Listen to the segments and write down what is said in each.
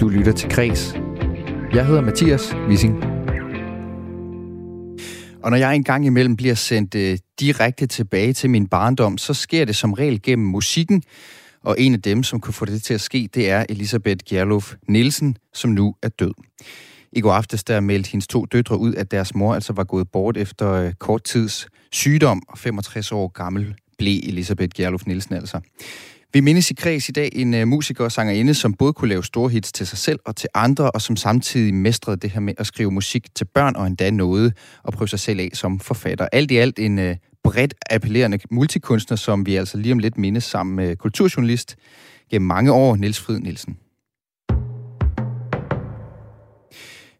Du lytter til Kres. Jeg hedder Mathias Wissing. Og når jeg engang imellem bliver sendt øh, direkte tilbage til min barndom, så sker det som regel gennem musikken. Og en af dem, som kunne få det til at ske, det er Elisabeth Gerlof Nielsen, som nu er død. I går aftes der meldte hendes to døtre ud, at deres mor altså var gået bort efter øh, kort tids sygdom, og 65 år gammel blev Elisabeth Gerlof Nielsen altså. Vi mindes i kreds i dag en uh, musiker og sangerinde, som både kunne lave store hits til sig selv og til andre, og som samtidig mestrede det her med at skrive musik til børn og endda noget og prøve sig selv af som forfatter. Alt i alt en uh, bredt appellerende multikunstner, som vi altså lige om lidt mindes sammen med kulturjournalist gennem mange år, Niels Frid Nielsen.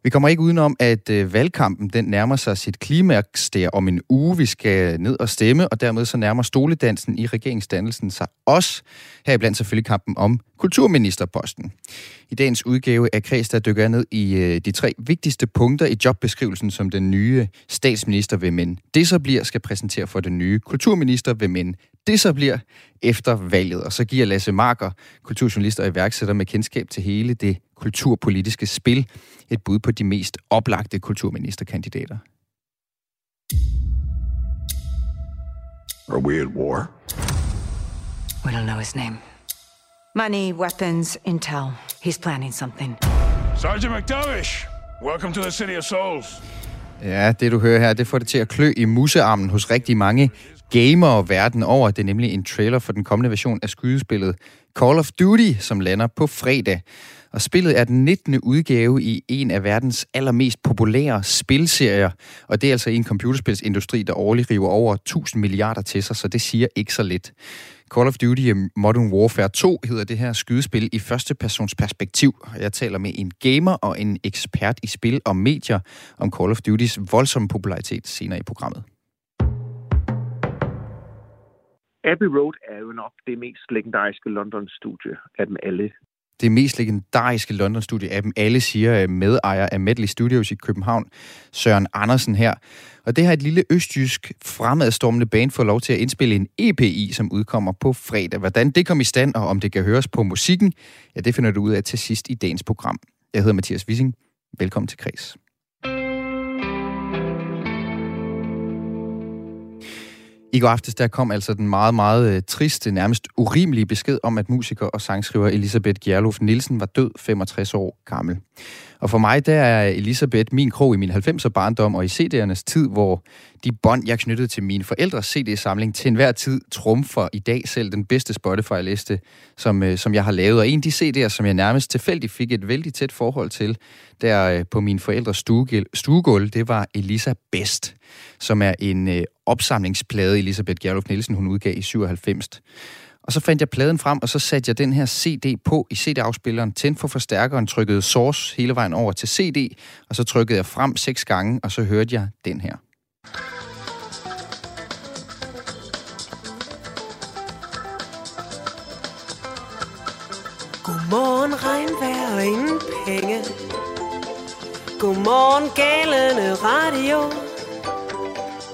Vi kommer ikke udenom, at øh, valgkampen den nærmer sig sit klimaks der om en uge. Vi skal ned og stemme, og dermed så nærmer stoledansen i regeringsdannelsen sig også. Heriblandt selvfølgelig kampen om kulturministerposten. I dagens udgave af Kreds, der dykker jeg ned i øh, de tre vigtigste punkter i jobbeskrivelsen, som den nye statsminister vil men det så bliver, skal præsentere for den nye kulturminister ved men det så bliver efter valget. Og så giver Lasse Marker, kulturjournalist og iværksætter med kendskab til hele det kulturpolitiske spil, et bud på de mest oplagte kulturministerkandidater. Are we at war? We don't know his name. Money, weapons, intel. He's planning something. Sergeant McDovish, welcome to the City of Souls. Ja, det du hører her, det får det til at klø i musearmen hos rigtig mange gamere verden over. Det er nemlig en trailer for den kommende version af skydespillet Call of Duty, som lander på fredag. Og spillet er den 19. udgave i en af verdens allermest populære spilserier. Og det er altså en computerspilsindustri, der årligt river over 1000 milliarder til sig, så det siger ikke så lidt. Call of Duty eh, Modern Warfare 2 hedder det her skydespil i første persons perspektiv. Jeg taler med en gamer og en ekspert i spil og medier om Call of Duty's voldsomme popularitet senere i programmet. Abbey Road er jo nok det mest legendariske London-studie af dem alle det mest legendariske London-studie af dem alle, siger øh, medejer af Medley Studios i København, Søren Andersen her. Og det har et lille østjysk fremadstormende band fået lov til at indspille en EPI, som udkommer på fredag. Hvordan det kom i stand, og om det kan høres på musikken, ja, det finder du ud af til sidst i dagens program. Jeg hedder Mathias Wissing. Velkommen til Kreds. I går aftes der kom altså den meget, meget øh, triste, nærmest urimelige besked om, at musiker og sangskriver Elisabeth Gjerlof Nielsen var død 65 år gammel. Og for mig, der er Elisabeth min krog i min 90'er barndom og i CD'ernes tid, hvor de bånd, jeg knyttede til mine forældres CD-samling, til enhver tid trumfer i dag selv den bedste Spotify-liste, som, øh, som jeg har lavet. Og en af de CD'er, som jeg nærmest tilfældigt fik et vældig tæt forhold til, der øh, på min forældres stuegulv, det var Elisa Best, som er en opsamlingsplade, Elisabeth Gerlof Nielsen, hun udgav i 97. Og så fandt jeg pladen frem, og så satte jeg den her CD på i CD-afspilleren, tændte for forstærkeren, trykkede source hele vejen over til CD, og så trykkede jeg frem seks gange, og så hørte jeg den her. Godmorgen, regnvejr og ingen penge. Godmorgen, galende radio.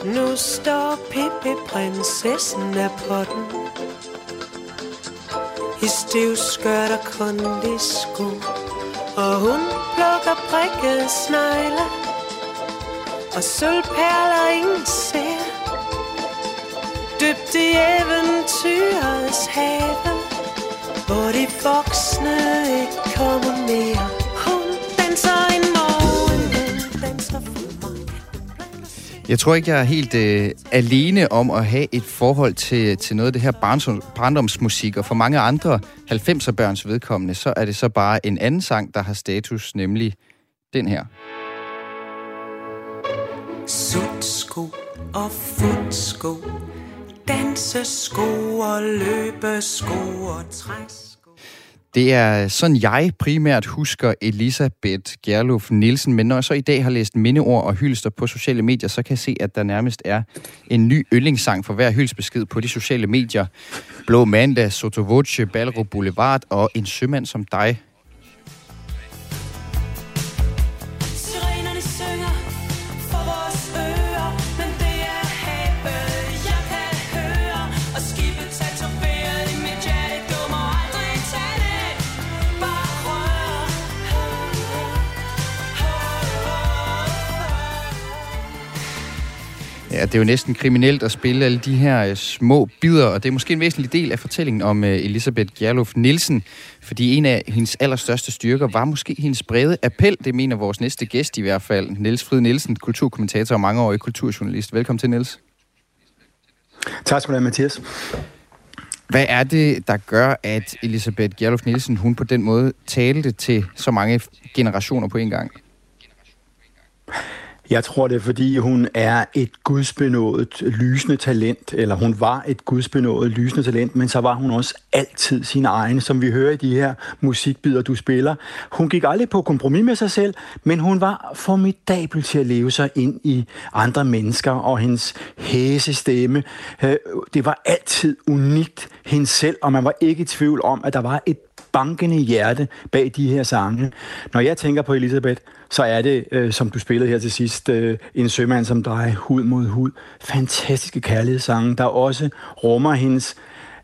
Nu står Pippi, prinsessen af potten. I stiv skørt og kondisko. Og hun plukker prikkede snegle. Og sølvperler ingen ser. Dybt i eventyrets have. Hvor de voksne ikke kommer mere. Jeg tror ikke, jeg er helt øh, alene om at have et forhold til, til noget af det her barndomsmusik, og for mange andre 90'er børns vedkommende, så er det så bare en anden sang, der har status, nemlig den her. Sutsko og futsko, dansesko og løbesko og træsko. Det er sådan, jeg primært husker Elisabeth Gerluf Nielsen, men når jeg så i dag har læst mindeord og hylster på sociale medier, så kan jeg se, at der nærmest er en ny yndlingssang for hver hyldesbesked på de sociale medier. Blå Mandag, Sotovoce, Ballerup Boulevard og En sømand som dig. Ja, det er jo næsten kriminelt at spille alle de her øh, små bidder, og det er måske en væsentlig del af fortællingen om øh, Elisabeth Gerlof Nielsen, fordi en af hendes allerstørste styrker var måske hendes brede appel. Det mener vores næste gæst i hvert fald, Niels Frid Nielsen, kulturkommentator og mangeårig kulturjournalist. Velkommen til, Niels. Tak skal du have, Mathias. Hvad er det, der gør, at Elisabeth Gerlof Nielsen, hun på den måde talte til så mange generationer på en gang? Jeg tror, det er, fordi hun er et gudsbenået lysende talent, eller hun var et gudsbenået lysende talent, men så var hun også altid sin egen, som vi hører i de her musikbider, du spiller. Hun gik aldrig på kompromis med sig selv, men hun var formidabel til at leve sig ind i andre mennesker, og hendes hæse stemme, øh, det var altid unikt hende selv, og man var ikke i tvivl om, at der var et bankende hjerte bag de her sange. Når jeg tænker på Elisabeth, så er det, øh, som du spillede her til sidst, øh, en sømand som dig, hud mod hud. Fantastiske kærlighedssange, der også rummer hendes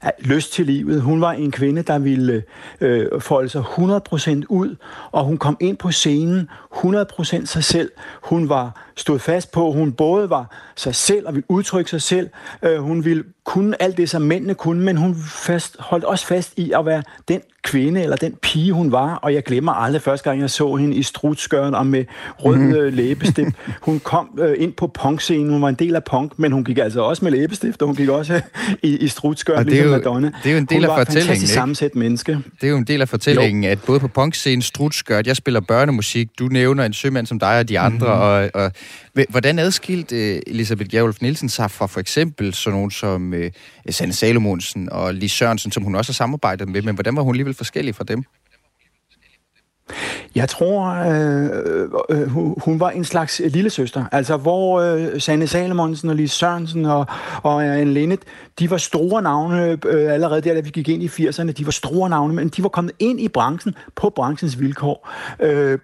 øh, lyst til livet. Hun var en kvinde, der ville øh, øh folde sig 100% ud, og hun kom ind på scenen 100% sig selv. Hun var stod fast på, hun både var sig selv og ville udtrykke sig selv. Øh, hun ville kunne alt det, som mændene kunne, men hun fast, holdt også fast i at være den kvinde eller den pige, hun var. Og jeg glemmer aldrig første gang, jeg så hende i strutskøren og med rød mm. læbestift. Hun kom øh, ind på punkscenen. Hun var en del af punk, men hun gik altså også med læbestift, og hun gik også i, i strutskøren, ligesom jo, Madonna. Det er jo en del hun af fortællingen, ikke? sammensat menneske. Det er jo en del af fortællingen, jo. at både på punkscenen, strutskørt, jeg spiller børnemusik, du nævner en sømand som dig og de andre, mm. og, og Hvordan adskilte uh, Elisabeth Gjærulf Nielsen sig fra for eksempel sådan nogen som uh, Sanne Salomonsen og Lis Sørensen, som hun også har samarbejdet med, men hvordan var hun alligevel forskellig fra dem? Jeg tror, øh, øh, hun var en slags lille søster. Altså, hvor øh, Sanne Salomonsen og Lis Sørensen og, og Anne Linnet, de var store navne øh, allerede der, da vi gik ind i 80'erne. De var store navne, men de var kommet ind i branchen på branchens vilkår. Øh,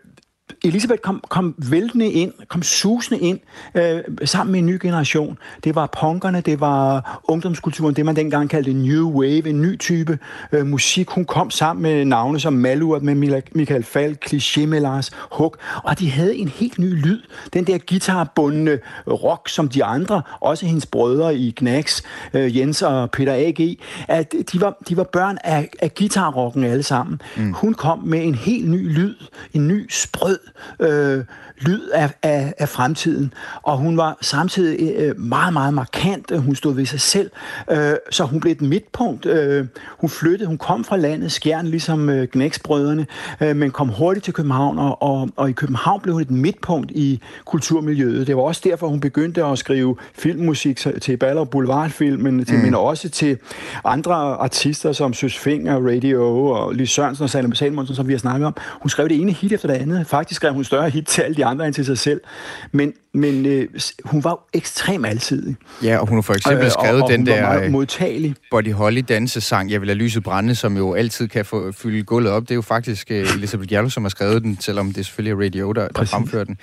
Elisabeth kom, kom væltende ind, kom susende ind øh, sammen med en ny generation. Det var punkerne, det var ungdomskulturen, det man dengang kaldte New Wave, en ny type øh, musik. Hun kom sammen med navne som Malur, med Michael Falk, Cliché med Lars Hug, og de havde en helt ny lyd. Den der guitarbundne rock, som de andre, også hendes brødre i Knacks, øh, Jens og Peter A.G., at de var, de var børn af, af guitarrocken alle sammen. Mm. Hun kom med en helt ny lyd, en ny sprød øh, lyd af, af, af fremtiden. Og hun var samtidig øh, meget, meget markant. Hun stod ved sig selv. Øh, så hun blev et midtpunkt. Øh, hun flyttede, hun kom fra landet, Skjern, ligesom øh, Gnæksbrødrene, øh, men kom hurtigt til København, og, og, og i København blev hun et midtpunkt i kulturmiljøet. Det var også derfor, hun begyndte at skrive filmmusik til Baller Boulevardfilmen, til, mm. men også til andre artister som Søs Finger, Radio og Lis Sørensen og Salem Salmonsen, som vi har snakket om. Hun skrev det ene hit efter det andet. Faktisk skrev hun større hit til alle de andre end til sig selv. Men, men øh, hun var ekstremt alsidig. Ja, og hun har for eksempel skrevet øh, og, og den der øh, modtagelig. Body Holly dansesang, Jeg vil lade lyset brænde, som jo altid kan få, fylde gulvet op. Det er jo faktisk uh, Elisabeth Gjerlo, som har skrevet den, selvom det selvfølgelig er Radio, der, der fremfører den.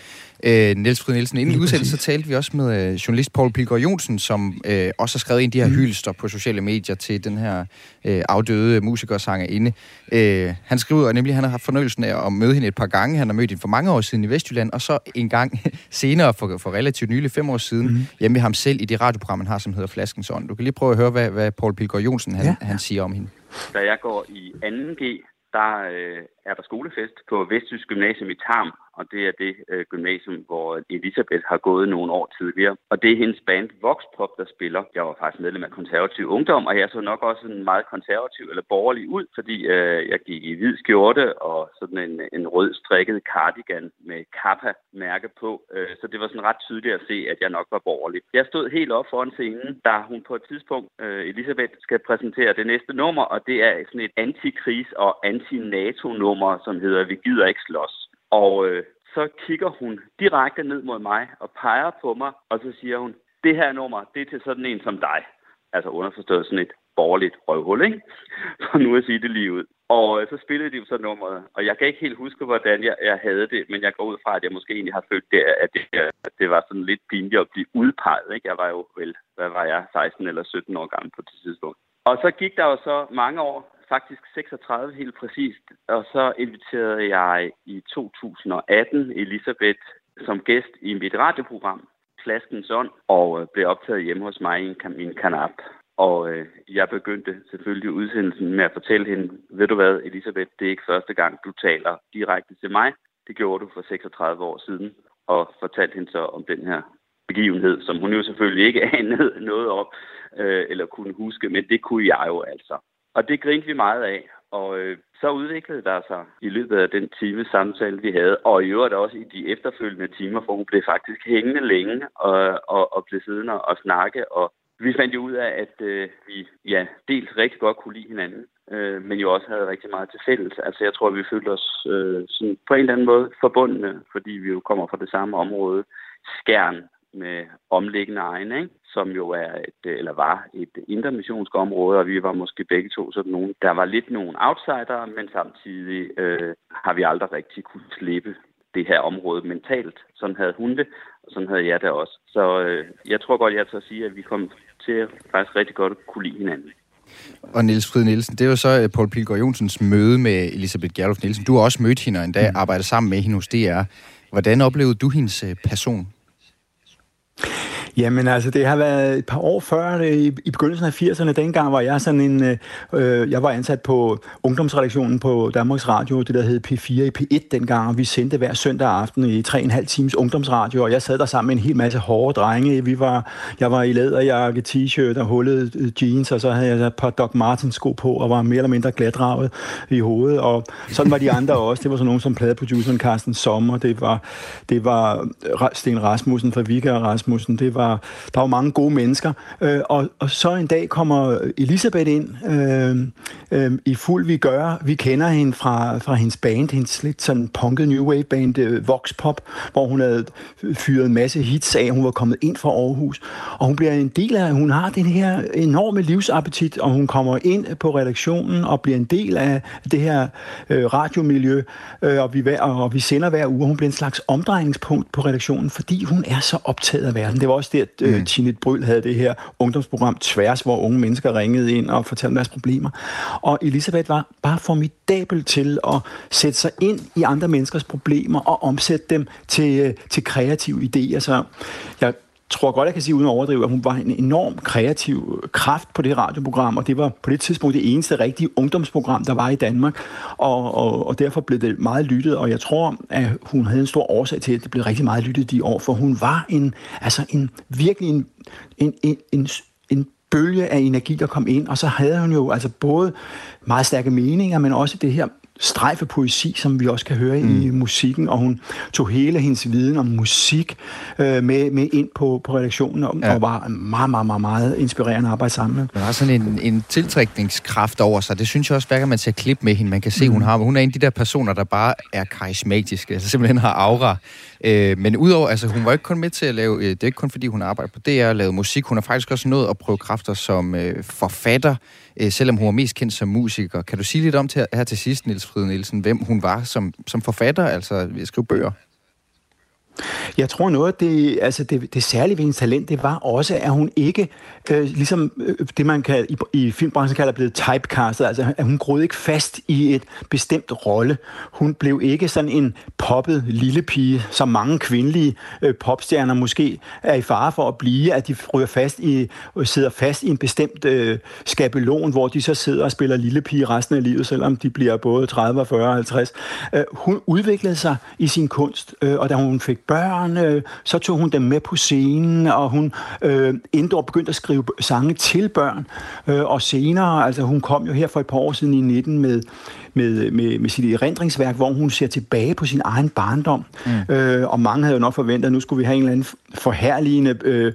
Uh, Niels Frid Nielsen, inden udsendelse, så talte vi også med uh, journalist Paul Pilgaard Jonsen, som uh, også har skrevet en af de her mm. hylster på sociale medier til den her uh, afdøde musikersanger inde. Uh, han skriver nemlig, at han har haft fornøjelsen af at møde hende et par gange. Han har mødt hende for mange år siden i Vestjylland, og så en gang senere, for, for relativt nylig, fem år siden, mm. hjemme ved ham selv i det radioprogram, han har, som hedder Flaskens Ånd. Du kan lige prøve at høre, hvad, hvad Paul Pilgaard Jonsen han, ja. han siger om hende. Da jeg går i 2G, der øh, er der skolefest på Vestjysk Gymnasium i Tarm, og det er det øh, gymnasium, hvor Elisabeth har gået nogle år tidligere. Og det er hendes band Voxpop, der spiller. Jeg var faktisk medlem af konservativ ungdom, og jeg så nok også en meget konservativ eller borgerlig ud, fordi øh, jeg gik i hvid skjorte og sådan en, en rød strikket cardigan med kappa-mærke på. Øh, så det var sådan ret tydeligt at se, at jeg nok var borgerlig. Jeg stod helt op foran scenen, da hun på et tidspunkt, øh, Elisabeth, skal præsentere det næste nummer, og det er sådan et antikris- og anti-NATO-nummer, som hedder Vi gider ikke slås. Og øh, så kigger hun direkte ned mod mig og peger på mig, og så siger hun, det her nummer, det er til sådan en som dig. Altså underforstået sådan et borgerligt røvhul, ikke? For nu at sige det lige ud. Og øh, så spillede de jo så nummeret, og jeg kan ikke helt huske, hvordan jeg, jeg havde det, men jeg går ud fra, at jeg måske egentlig har følt det, at det, at det var sådan lidt pinligt at blive udpeget, ikke? Jeg var jo vel, hvad var jeg, 16 eller 17 år gammel på det tidspunkt. Og så gik der jo så mange år, faktisk 36 helt præcist. Og så inviterede jeg i 2018 Elisabeth som gæst i mit radioprogram. Flaskens ånd, og øh, blev optaget hjemme hos mig i en, min kanap. Og øh, jeg begyndte selvfølgelig udsendelsen med at fortælle hende, ved du hvad, Elisabeth, det er ikke første gang, du taler direkte til mig. Det gjorde du for 36 år siden, og fortalte hende så om den her begivenhed, som hun jo selvfølgelig ikke anede noget om, øh, eller kunne huske, men det kunne jeg jo altså. Og det grinte vi meget af, og øh, så udviklede der sig i løbet af den time samtale, vi havde, og i øvrigt også i de efterfølgende timer, for hun blev faktisk hængende længe og, og, og blev siddende og snakke. Og vi fandt jo ud af, at øh, vi ja, dels rigtig godt kunne lide hinanden, øh, men jo også havde rigtig meget til fælles. Altså jeg tror, vi følte os øh, sådan på en eller anden måde forbundne, fordi vi jo kommer fra det samme område. Skærn med omliggende egne, ikke? som jo er et, eller var et intermissionsk område, og vi var måske begge to sådan nogen. Der var lidt nogle outsider, men samtidig øh, har vi aldrig rigtig kunne slippe det her område mentalt. Sådan havde hun det, og sådan havde jeg det også. Så øh, jeg tror godt, jeg tør sige, at vi kom til at faktisk rigtig godt kunne lide hinanden. Og Niels Frid Nielsen, det var så øh, Paul Pilgaard Jonsens møde med Elisabeth Gerlof Nielsen. Du har også mødt hende og en dag mm. arbejdet sammen med hende hos DR. Hvordan oplevede du hendes øh, person? Jamen altså, det har været et par år før, øh, i, i begyndelsen af 80'erne, dengang var jeg sådan en, øh, jeg var ansat på ungdomsredaktionen på Danmarks Radio, det der hed P4 i P1 dengang, og vi sendte hver søndag aften i 3,5 times ungdomsradio, og jeg sad der sammen med en hel masse hårde drenge. Vi var, jeg var i læderjakke, t-shirt og hullet øh, jeans, og så havde jeg et par Doc Martens sko på, og var mere eller mindre glatravet i hovedet, og sådan var de andre også. Det var sådan nogen som pladeproduceren Carsten Sommer, det var, det var Sten Rasmussen fra Vika Rasmussen, det var der, der var mange gode mennesker. Øh, og, og så en dag kommer Elisabeth ind øh, øh, i fuld vi gør. Vi kender hende fra, fra hendes band, hendes lidt sådan punket new wave band øh, Vox Pop, hvor hun havde fyret en masse hits af. Hun var kommet ind fra Aarhus. Og hun bliver en del af, hun har den her enorme livsappetit, og hun kommer ind på redaktionen og bliver en del af det her øh, radiomiljø, øh, og, vi, og vi sender hver uge. Hun bliver en slags omdrejningspunkt på redaktionen, fordi hun er så optaget af verden. Det var også det, at øh, mm. Tinit Bryl havde det her ungdomsprogram Tværs, hvor unge mennesker ringede ind og fortalte deres problemer. Og Elisabeth var bare formidabel til at sætte sig ind i andre menneskers problemer og omsætte dem til, øh, til kreative idéer. Så jeg tror godt, jeg kan sige uden at overdrive, at hun var en enorm kreativ kraft på det radioprogram, og det var på det tidspunkt det eneste rigtige ungdomsprogram, der var i Danmark, og, og, og derfor blev det meget lyttet, og jeg tror, at hun havde en stor årsag til, at det blev rigtig meget lyttet de år, for hun var en, altså en virkelig en, en, en, en, en bølge af energi, der kom ind, og så havde hun jo altså både meget stærke meninger, men også det her strejfe poesi, som vi også kan høre mm. i musikken, og hun tog hele hendes viden om musik øh, med, med ind på, på redaktionen, og, ja. og var meget, meget, meget, meget inspirerende at arbejde sammen med. Der har sådan en, en tiltrækningskraft over sig. Det synes jeg også, hver gang man ser klip med hende, man kan se, mm. hun har. Hun er en af de der personer, der bare er karismatiske, altså simpelthen har aura. Øh, men udover, altså hun var ikke kun med til at lave, øh, det er ikke kun fordi hun arbejder på DR og lavede musik, hun har faktisk også nået at prøve kræfter som øh, forfatter, øh, selvom hun var mest kendt som musiker. Kan du sige lidt om til, her til sidst, Niels Fride Nielsen, hvem hun var som, som forfatter, altså ved at skrive bøger? Jeg tror noget af det, altså det, det særlige ved hendes talent, det var også, at hun ikke, øh, ligesom øh, det man kan, i, i filmbranchen kalder blevet typecastet, altså at hun groede ikke fast i et bestemt rolle. Hun blev ikke sådan en poppet lille pige, som mange kvindelige øh, popstjerner måske er i fare for at blive, at de ryger fast i, øh, sidder fast i en bestemt øh, skabelon, hvor de så sidder og spiller lille pige resten af livet, selvom de bliver både 30, 40 og 50. Øh, hun udviklede sig i sin kunst, øh, og da hun fik børn, øh, så tog hun dem med på scenen, og hun øh, endte begyndte at skrive sange til børn. Øh, og senere, altså hun kom jo her for et par år siden i 19 med med, med, med sit erindringsværk, hvor hun ser tilbage på sin egen barndom. Mm. Øh, og mange havde jo nok forventet, at nu skulle vi have en eller anden forherligende øh,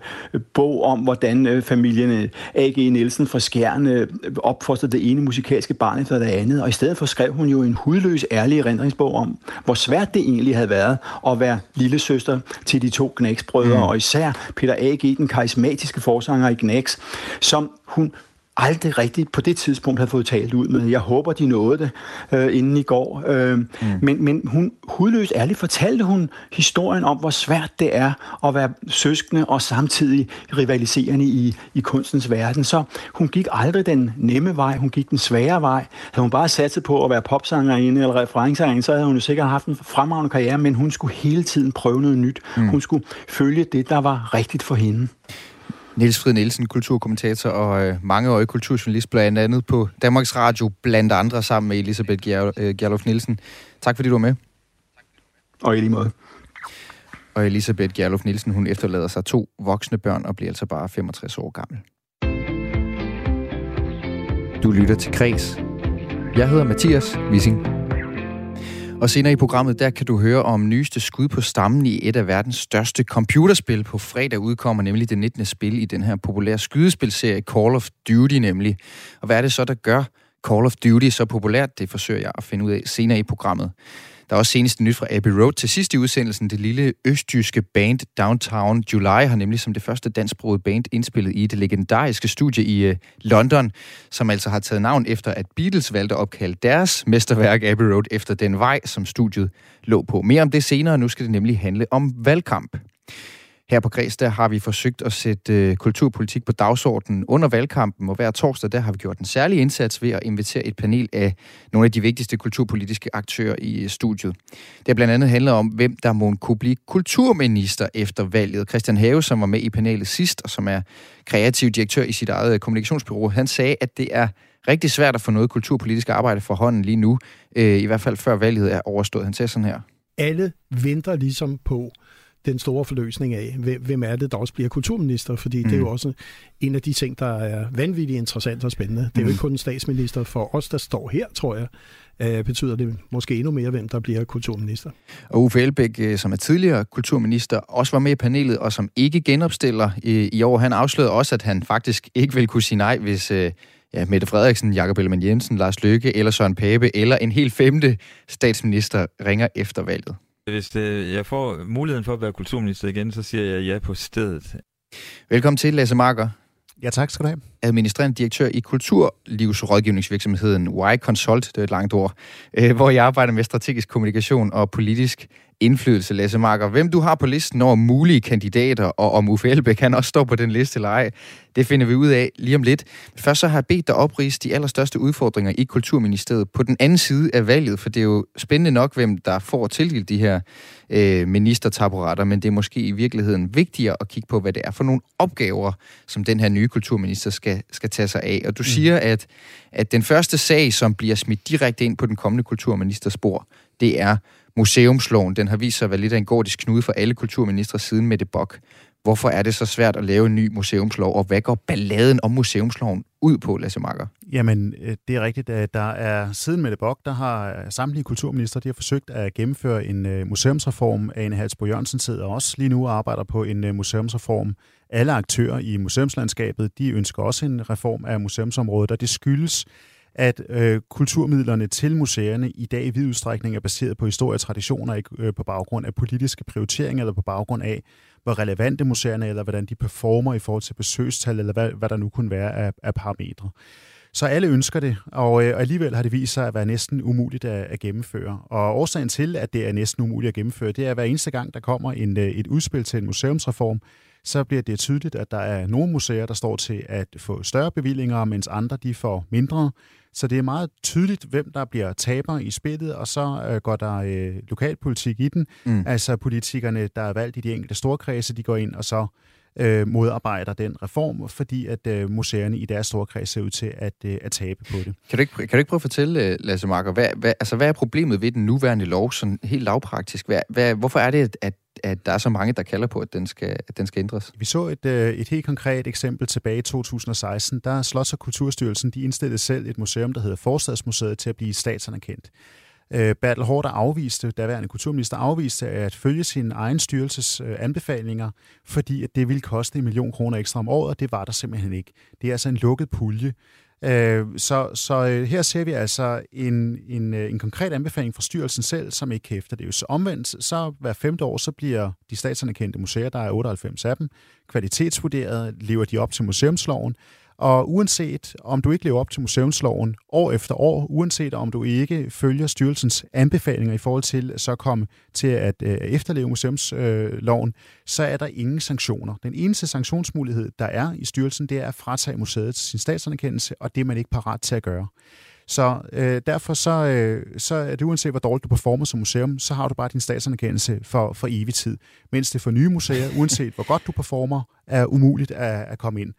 bog om, hvordan øh, familien A.G. Nielsen fra Skjern øh, opfostrede det ene musikalske barn efter det andet. Og i stedet for skrev hun jo en hudløs, ærlig erindringsbog om, hvor svært det egentlig havde været at være lille søster til de to Knæksbrødre, mm. og især Peter A.G., den karismatiske forsanger i Knæks, som hun aldrig rigtigt på det tidspunkt havde fået talt ud med. Jeg håber, de nåede det øh, inden i går. Øh, mm. men, men hun hudløst ærligt fortalte hun historien om, hvor svært det er at være søskende og samtidig rivaliserende i, i kunstens verden. Så hun gik aldrig den nemme vej, hun gik den svære vej. Havde hun bare sat sig på at være popsangerinde eller referencerinde, så havde hun jo sikkert haft en fremragende karriere, men hun skulle hele tiden prøve noget nyt. Mm. Hun skulle følge det, der var rigtigt for hende. Niels Frid Nielsen, kulturkommentator og øh, mangeårig kulturjournalist, blandt andet på Danmarks Radio, blandt andre sammen med Elisabeth Gjerlof øh, Nielsen. Tak fordi du var med. Og i lige måde. Og Elisabeth Gjerlof Nielsen, hun efterlader sig to voksne børn og bliver altså bare 65 år gammel. Du lytter til Kres. Jeg hedder Mathias Wissing. Og senere i programmet, der kan du høre om nyeste skud på stammen i et af verdens største computerspil. På fredag udkommer nemlig det 19. spil i den her populære skydespilserie Call of Duty nemlig. Og hvad er det så, der gør Call of Duty så populært? Det forsøger jeg at finde ud af senere i programmet. Der er også seneste nyt fra Abbey Road til sidst i udsendelsen. Det lille østjyske band Downtown July har nemlig som det første dansksprogede band indspillet i det legendariske studie i øh, London, som altså har taget navn efter, at Beatles valgte at opkalde deres mesterværk Abbey Road efter den vej, som studiet lå på. Mere om det senere. Nu skal det nemlig handle om valgkamp. Her på Græs, der har vi forsøgt at sætte øh, kulturpolitik på dagsordenen under valgkampen, og hver torsdag, der har vi gjort en særlig indsats ved at invitere et panel af nogle af de vigtigste kulturpolitiske aktører i øh, studiet. Det har blandt andet handlet om, hvem der må kunne blive kulturminister efter valget. Christian Have, som var med i panelet sidst, og som er kreativ direktør i sit eget øh, kommunikationsbureau, han sagde, at det er rigtig svært at få noget kulturpolitisk arbejde for hånden lige nu, øh, i hvert fald før valget er overstået. Han sagde sådan her. Alle venter ligesom på, den store forløsning af, hvem er det, der også bliver kulturminister, fordi mm. det er jo mm. også en af de ting, der er vanvittigt interessant og spændende. Det er jo ikke mm. kun en statsminister. For os, der står her, tror jeg, øh, betyder det måske endnu mere, hvem der bliver kulturminister. Og Uffe Elbæk, øh, som er tidligere kulturminister, også var med i panelet, og som ikke genopstiller i, i år. Han afslørede også, at han faktisk ikke vil kunne sige nej, hvis øh, ja, Mette Frederiksen, Jakob Ellemann Jensen, Lars Løkke eller Søren Pape eller en helt femte statsminister ringer efter valget. Hvis det, jeg får muligheden for at være kulturminister igen, så siger jeg ja på stedet. Velkommen til, Lasse Marker. Ja, tak skal du have. Administrerende direktør i kulturlivsrådgivningsvirksomheden Y Consult, det er et langt ord, øh, hvor jeg arbejder med strategisk kommunikation og politisk indflydelse, Lasse Marker. Hvem du har på listen over mulige kandidater, og om Uffe Elbæk kan også stå på den liste eller ej, det finder vi ud af lige om lidt. Først så har jeg bedt dig oprise de allerstørste udfordringer i Kulturministeriet på den anden side af valget, for det er jo spændende nok, hvem der får tildelt de her øh, ministertaburetter, men det er måske i virkeligheden vigtigere at kigge på, hvad det er for nogle opgaver, som den her nye kulturminister skal, skal tage sig af. Og du mm. siger, at, at den første sag, som bliver smidt direkte ind på den kommende kulturministers spor, det er museumsloven. Den har vist sig at være lidt af en gordisk knude for alle kulturministre siden med det bok. Hvorfor er det så svært at lave en ny museumslov, og hvad går balladen om museumsloven ud på, Lasse Marker? Jamen, øh, det er rigtigt, der er siden med det bok, der har øh, samtlige kulturminister, de har forsøgt at gennemføre en øh, museumsreform. Ane Halsbo Jørgensen sidder også lige nu og arbejder på en museumsreform. Alle aktører i museumslandskabet, de ønsker også en reform af museumsområdet, og det skyldes, at øh, kulturmidlerne til museerne i dag i vid udstrækning er baseret på historie og traditioner, ikke øh, på baggrund af politiske prioriteringer, eller på baggrund af, hvor relevante museerne er, eller hvordan de performer i forhold til besøgstal, eller hvad, hvad der nu kunne være af, af parametre. Så alle ønsker det, og, øh, alligevel har det vist sig at være næsten umuligt at, at gennemføre. Og årsagen til, at det er næsten umuligt at gennemføre, det er, at hver eneste gang, der kommer en, øh, et udspil til en museumsreform, så bliver det tydeligt, at der er nogle museer, der står til at få større bevillinger, mens andre de får mindre. Så det er meget tydeligt, hvem der bliver taber i spillet, og så øh, går der øh, lokalpolitik i den. Mm. Altså politikerne, der er valgt i de enkelte storkredse, de går ind og så øh, modarbejder den reform, fordi at øh, museerne i deres storkreds ser ud til at, øh, at tabe på det. Kan du ikke, kan du ikke prøve at fortælle, øh, Lasse Marker, hvad, hvad, altså, hvad er problemet ved den nuværende lov, sådan helt lavpraktisk? Hvad, hvad, hvorfor er det, at at der er så mange, der kalder på, at den skal, at den skal ændres? Vi så et, øh, et helt konkret eksempel tilbage i 2016. Der Slots- og Kulturstyrelsen de indstillede selv et museum, der hedder Forstadsmuseet, til at blive statsanerkendt. Øh, Bertel Hård afviste, daværende kulturminister afviste at følge sin egen styrelses øh, anbefalinger, fordi at det ville koste en million kroner ekstra om året, og det var der simpelthen ikke. Det er altså en lukket pulje. Øh, så, så øh, her ser vi altså en, en, øh, en konkret anbefaling fra styrelsen selv, som ikke kan efterleves. Så omvendt, så hver femte år, så bliver de statsanerkendte museer, der er 98 af dem, kvalitetsvurderet, lever de op til museumsloven, og uanset om du ikke lever op til museumsloven år efter år, uanset om du ikke følger styrelsens anbefalinger i forhold til at så komme til at øh, efterleve museumsloven, øh, så er der ingen sanktioner. Den eneste sanktionsmulighed, der er i styrelsen, det er at fratage museet sin statsanerkendelse, og det er man ikke parat til at gøre. Så øh, derfor så, øh, så er det uanset, hvor dårligt du performer som museum, så har du bare din statsanerkendelse for, for evig tid. Mens det for nye museer, uanset hvor godt du performer, er umuligt at, at komme ind.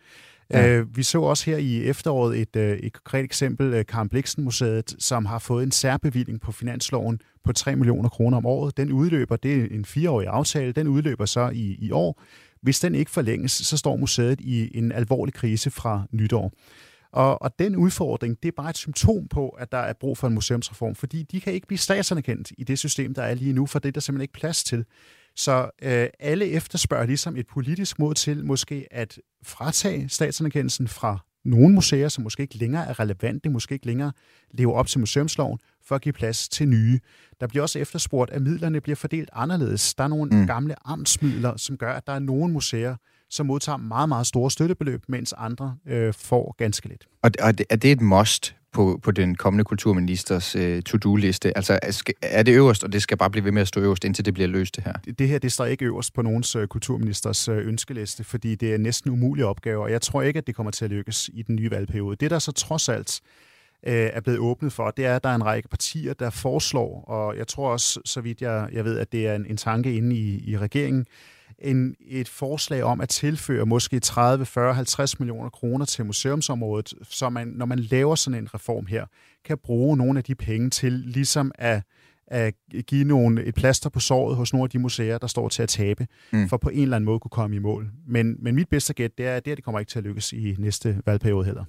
Ja. Øh, vi så også her i efteråret et, øh, et konkret eksempel, øh, Karen Bliksen Museet, som har fået en særbevilling på finansloven på 3 millioner kroner om året. Den udløber, det er en fireårig aftale, den udløber så i, i år. Hvis den ikke forlænges, så står museet i en alvorlig krise fra nytår. Og, og den udfordring, det er bare et symptom på, at der er brug for en museumsreform, fordi de kan ikke blive statsanerkendt i det system, der er lige nu, for det er der simpelthen ikke plads til. Så øh, alle efterspørger ligesom et politisk mod til måske at fratage statsanerkendelsen fra nogle museer, som måske ikke længere er relevante, måske ikke længere lever op til museumsloven, for at give plads til nye. Der bliver også efterspurgt, at midlerne bliver fordelt anderledes. Der er nogle mm. gamle amtsmidler, som gør, at der er nogle museer, som modtager meget, meget store støttebeløb, mens andre øh, får ganske lidt. Og er det et must på, på den kommende kulturministers øh, to-do-liste? Altså er det øverst, og det skal bare blive ved med at stå øverst, indtil det bliver løst det her? Det her, det står ikke øverst på nogens øh, kulturministers øh, ønskeliste, fordi det er næsten umulig opgave, og jeg tror ikke, at det kommer til at lykkes i den nye valgperiode. Det, der så trods alt øh, er blevet åbnet for, det er, at der er en række partier, der foreslår, og jeg tror også, så vidt jeg, jeg ved, at det er en, en tanke inde i, i regeringen, en, et forslag om at tilføre måske 30, 40, 50 millioner kroner til museumsområdet, så man, når man laver sådan en reform her, kan bruge nogle af de penge til ligesom at, at give nogle, et plaster på såret hos nogle af de museer, der står til at tabe, mm. for på en eller anden måde kunne komme i mål. Men, men mit bedste gæt, det er, at det, her, det kommer ikke til at lykkes i næste valgperiode heller.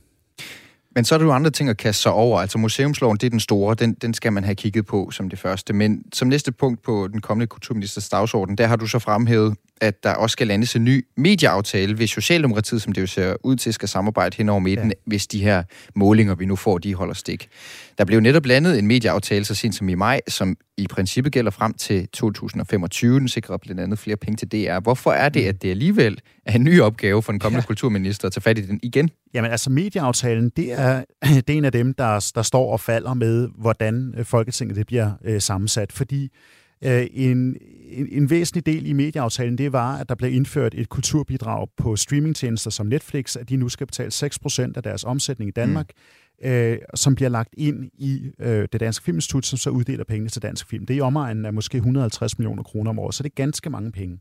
Men så er der jo andre ting at kaste sig over. Altså museumsloven, det er den store, den, den skal man have kigget på som det første. Men som næste punkt på den kommende kulturministers dagsorden, der har du så fremhævet, at der også skal landes en ny medieaftale, ved Socialdemokratiet, som det jo ser ud til, skal samarbejde hen over midten, ja. hvis de her målinger, vi nu får, de holder stik. Der blev netop landet en medieaftale så sent som i maj, som i princippet gælder frem til 2025. Den sikrer blandt andet flere penge til DR. Hvorfor er det, mm. at det alligevel er en ny opgave for den kommende ja. kulturminister at tage fat i den igen? Jamen altså, medieaftalen, det er, det er en af dem, der, der står og falder med, hvordan øh, Folketinget det bliver øh, sammensat. Fordi øh, en, en, en væsentlig del i medieaftalen, det var, at der blev indført et kulturbidrag på streamingtjenester som Netflix, at de nu skal betale 6% af deres omsætning i Danmark. Mm øh, som bliver lagt ind i øh, det Danske Filminstitut, som så uddeler pengene til dansk film. Det er i omegnen af måske 150 millioner kroner om året, så det er ganske mange penge.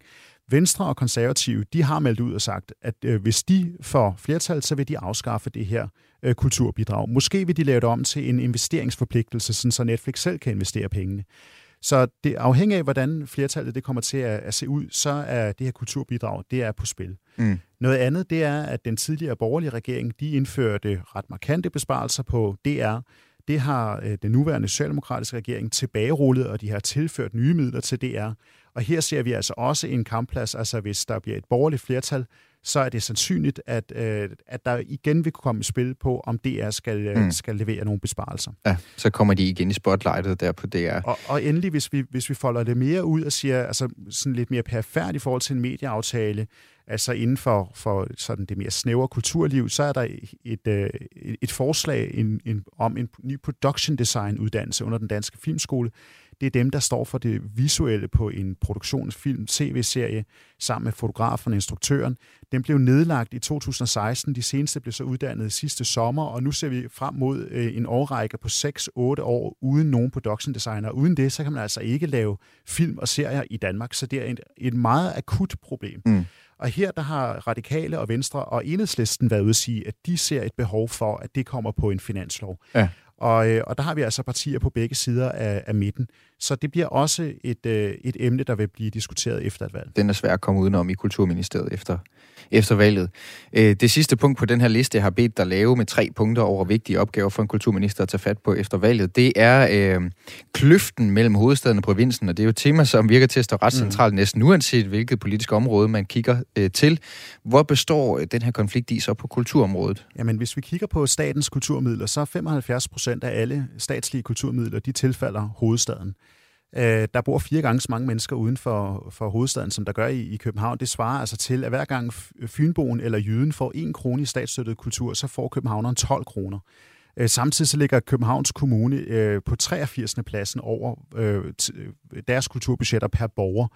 Venstre og konservative, de har meldt ud og sagt, at øh, hvis de får flertal, så vil de afskaffe det her øh, kulturbidrag. Måske vil de lave det om til en investeringsforpligtelse, sådan så Netflix selv kan investere pengene. Så det afhænger af, hvordan flertallet det kommer til at, at se ud, så er det her kulturbidrag, det er på spil. Mm. Noget andet, det er, at den tidligere borgerlige regering, de indførte ret markante besparelser på DR. Det har øh, den nuværende socialdemokratiske regering tilbagerullet, og de har tilført nye midler til DR. Og her ser vi altså også en kampplads, altså hvis der bliver et borgerligt flertal, så er det sandsynligt, at, øh, at der igen vil komme spil på, om DR skal, øh, mm. skal levere nogle besparelser. Ja, så kommer de igen i spotlightet der på DR. Og, og endelig, hvis vi, hvis vi folder det mere ud og siger, altså sådan lidt mere perfekt i forhold til en medieaftale, altså inden for, for sådan det mere snævre kulturliv, så er der et, et, et forslag en, en, om en ny production design uddannelse under den danske filmskole, det er dem, der står for det visuelle på en produktionsfilm, tv-serie, sammen med fotografen og instruktøren. Den blev nedlagt i 2016. De seneste blev så uddannet sidste sommer, og nu ser vi frem mod øh, en årrække på 6-8 år uden nogen production designer. Uden det, så kan man altså ikke lave film og serier i Danmark, så det er et, et meget akut problem. Mm. Og her der har Radikale og Venstre og Enhedslisten været ude at sige, at de ser et behov for, at det kommer på en finanslov. Ja. Og, øh, og der har vi altså partier på begge sider af, af midten. Så det bliver også et, øh, et emne, der vil blive diskuteret efter et valg. Den er svær at komme udenom i Kulturministeriet efter, efter valget. Øh, det sidste punkt på den her liste, jeg har bedt dig lave med tre punkter over vigtige opgaver for en kulturminister at tage fat på efter valget, det er øh, kløften mellem hovedstaden og provinsen, og det er jo et tema, som virker til at stå ret mm. centralt mm. næsten uanset hvilket politisk område man kigger øh, til. Hvor består den her konflikt i så på kulturområdet? Jamen, hvis vi kigger på statens kulturmidler, så er 75 procent af alle statslige kulturmidler, de tilfalder hovedstaden. Øh, der bor fire gange så mange mennesker uden for, for hovedstaden, som der gør i, i København. Det svarer altså til, at hver gang Fynboen eller Jyden får en krone i statsstøttet kultur, så får Københavneren 12 kroner. Øh, samtidig så ligger Københavns Kommune øh, på 83. pladsen over øh, deres kulturbudgetter per borger.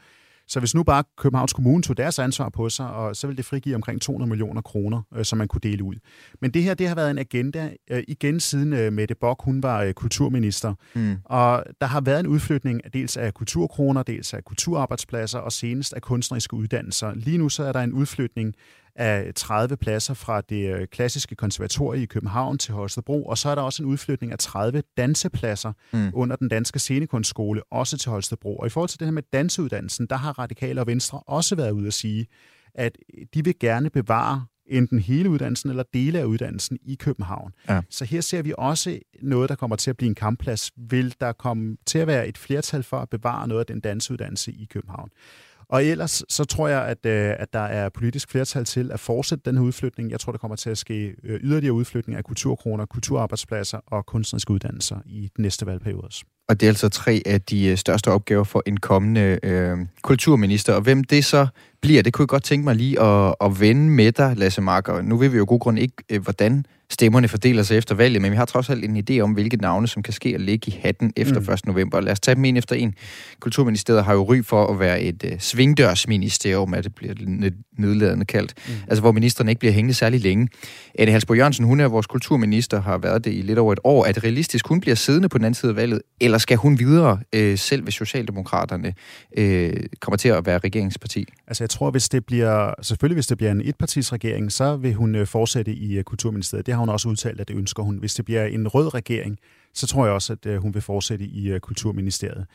Så hvis nu bare Københavns Kommune tog deres ansvar på sig, og så ville det frigive omkring 200 millioner kroner, øh, som man kunne dele ud. Men det her, det har været en agenda øh, igen siden øh, Mette Bock, hun var øh, kulturminister. Mm. Og der har været en udflytning dels af kulturkroner, dels af kulturarbejdspladser, og senest af kunstneriske uddannelser. Lige nu så er der en udflytning af 30 pladser fra det øh, klassiske konservatorie i København til Holstebro, og så er der også en udflytning af 30 dansepladser mm. under den danske scenekunstskole, også til Holstebro. Og i forhold til det her med danseuddannelsen, der har Radikale og Venstre også været ude at sige, at de vil gerne bevare enten hele uddannelsen eller dele af uddannelsen i København. Ja. Så her ser vi også noget, der kommer til at blive en kampplads. Vil der komme til at være et flertal for at bevare noget af den dansuddannelse i København? Og ellers så tror jeg, at, øh, at der er politisk flertal til at fortsætte den her udflytning. Jeg tror, der kommer til at ske øh, yderligere udflytning af kulturkroner, kulturarbejdspladser og kunstneriske uddannelser i den næste valgperiode også. Og det er altså tre af de øh, største opgaver for en kommende øh, kulturminister. Og hvem det så bliver, det kunne jeg godt tænke mig lige at, at vende med dig, Lasse Marker. Nu ved vi jo god grund ikke, øh, hvordan stemmerne fordeler sig efter valget, men vi har trods alt en idé om, hvilke navne, som kan ske at ligge i hatten efter mm. 1. november. Lad os tage dem en efter en. Kulturministeriet har jo ry for at være et uh, svingdørsministerium, at det bliver nedladende kaldt. Mm. Altså, hvor ministeren ikke bliver hængende særlig længe. Anne Halsborg Jørgensen, hun er vores kulturminister, har været det i lidt over et år. Er det realistisk, hun bliver siddende på den anden side af valget, eller skal hun videre, øh, selv hvis Socialdemokraterne øh, kommer til at være regeringsparti? Altså, jeg tror, hvis det bliver, selvfølgelig hvis det bliver en etpartisregering, så vil hun øh, fortsætte i øh, Kulturministeriet. Det har hun også udtalt, at det ønsker hun. Hvis det bliver en rød regering, så tror jeg også, at øh, hun vil fortsætte i øh, Kulturministeriet.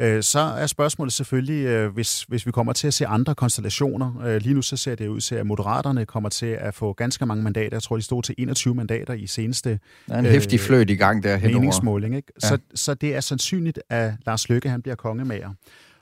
Øh, så er spørgsmålet selvfølgelig, øh, hvis, hvis vi kommer til at se andre konstellationer. Øh, lige nu så ser det ud til, at Moderaterne kommer til at få ganske mange mandater. Jeg tror, de stod til 21 mandater i seneste Der er en hæftig fløjt i gang der meningsmåling. Ikke? Ja. Så, så det er sandsynligt, at Lars Løkke han bliver kongemager.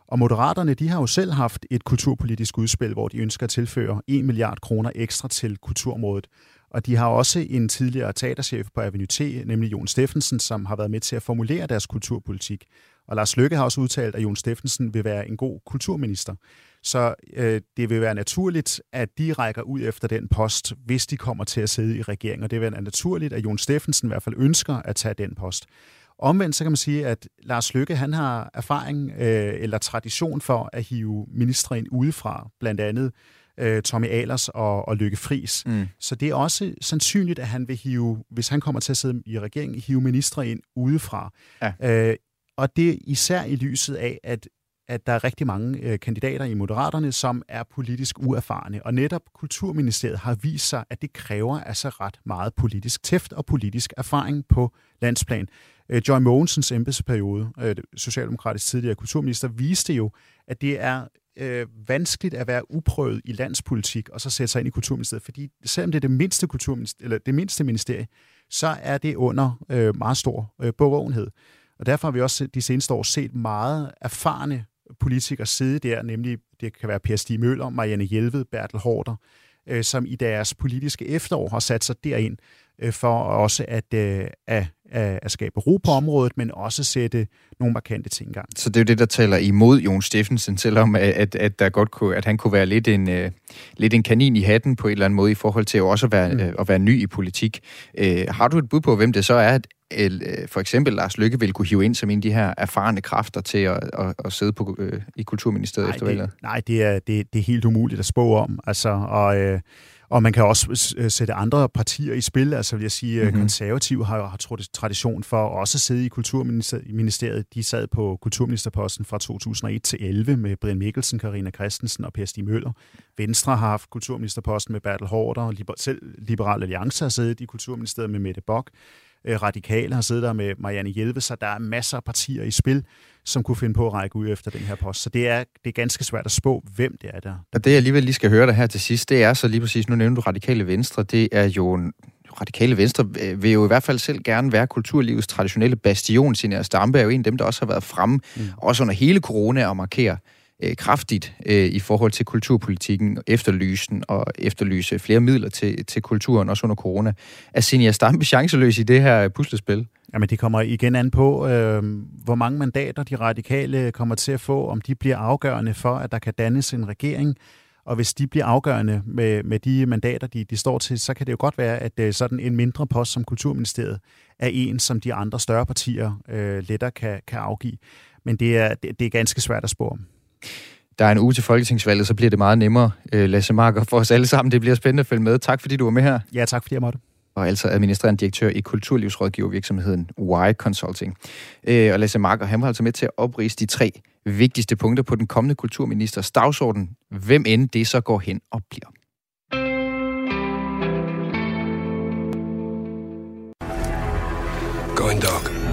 Og Moderaterne, de har jo selv haft et kulturpolitisk udspil, hvor de ønsker at tilføre 1 milliard kroner ekstra til kulturområdet. Og de har også en tidligere teaterchef på Avenue T, nemlig Jon Steffensen, som har været med til at formulere deres kulturpolitik. Og Lars Løkke har også udtalt, at Jon Steffensen vil være en god kulturminister. Så øh, det vil være naturligt, at de rækker ud efter den post, hvis de kommer til at sidde i regeringen. Og det vil være naturligt, at Jon Steffensen i hvert fald ønsker at tage den post. Omvendt så kan man sige, at Lars Løkke han har erfaring øh, eller tradition for at hive ministre ind udefra, blandt andet øh, Tommy Alers og, og Lykke Fris. Mm. Så det er også sandsynligt, at han vil hive, hvis han kommer til at sidde i regeringen, hive ministre ind udefra. Ja. Øh, og det er især i lyset af, at at der er rigtig mange øh, kandidater i Moderaterne, som er politisk uerfarne. Og netop Kulturministeriet har vist sig, at det kræver altså ret meget politisk tæft og politisk erfaring på landsplan. Øh, Joy Mogensens embedsperiode, øh, socialdemokratisk tidligere kulturminister, viste jo, at det er øh, vanskeligt at være uprøvet i landspolitik og så sætte sig ind i Kulturministeriet, fordi selvom det er det mindste, kulturminister, eller det mindste ministerie, så er det under øh, meget stor øh, bevågenhed. Og derfor har vi også de seneste år set meget erfarne politikere sidde der, nemlig det kan være Per Stig Møller, Marianne Hjelved, Bertel Hårder, øh, som i deres politiske efterår har sat sig derind øh, for også at, øh, at, at skabe ro på området, men også sætte nogle markante ting i gang. Så det er jo det, der taler imod Jon Steffensen, selvom at, at, at, der godt kunne, at han kunne være lidt en, uh, lidt en kanin i hatten på en eller anden måde i forhold til også at være, mm. uh, at være ny i politik. Uh, har du et bud på, hvem det så er, at for eksempel Lars Lykke vil kunne hive ind som en af de her erfarne kræfter til at, at, at sidde på, i Kulturministeriet nej, efter valget? Nej, det er, det, det er helt umuligt at spå om. Altså, og... Uh, og man kan også øh, sætte andre partier i spil. Altså vil jeg sige, mm-hmm. konservative har, har tradition for at også sidde i Kulturministeriet. De sad på kulturministerposten fra 2001 til 11 med Brian Mikkelsen, Karina Christensen og Per Stig Møller. Venstre har haft kulturministerposten med Bertel Hårder, og selv Liberal Alliance har siddet i Kulturministeriet med Mette Bock. Øh, radikale har siddet der med Marianne Hjelve, så der er masser af partier i spil, som kunne finde på at række ud efter den her post. Så det er, det er ganske svært at spå, hvem det er der. Og det jeg alligevel lige skal høre dig her til sidst, det er så lige præcis, nu nævner du Radikale Venstre, det er jo Radikale Venstre øh, vil jo i hvert fald selv gerne være kulturlivets traditionelle bastion. Sin Stampe er jo en af dem, der også har været fremme, mm. også under hele corona, og markere øh, kraftigt øh, i forhold til kulturpolitikken, efterlysen og efterlyse flere midler til, til kulturen, også under corona. Er Senior Stampe chanceløs i det her puslespil? Jamen det kommer igen an på, øh, hvor mange mandater de radikale kommer til at få, om de bliver afgørende for, at der kan dannes en regering. Og hvis de bliver afgørende med, med de mandater, de, de står til, så kan det jo godt være, at øh, sådan en mindre post som Kulturministeriet er en, som de andre større partier øh, lettere kan, kan afgive. Men det er, det, det er ganske svært at spore om. Der er en uge til folketingsvalget, så bliver det meget nemmere, øh, Lasse Marker, for os alle sammen. Det bliver spændende at følge med. Tak fordi du var med her. Ja, tak fordi jeg måtte og altså administrerende direktør i kulturlivsrådgivervirksomheden Y Consulting. Øh, og Lasse Marker, han var altså med til at oprise de tre vigtigste punkter på den kommende kulturministers dagsorden, hvem end det så går hen og bliver. Going dog.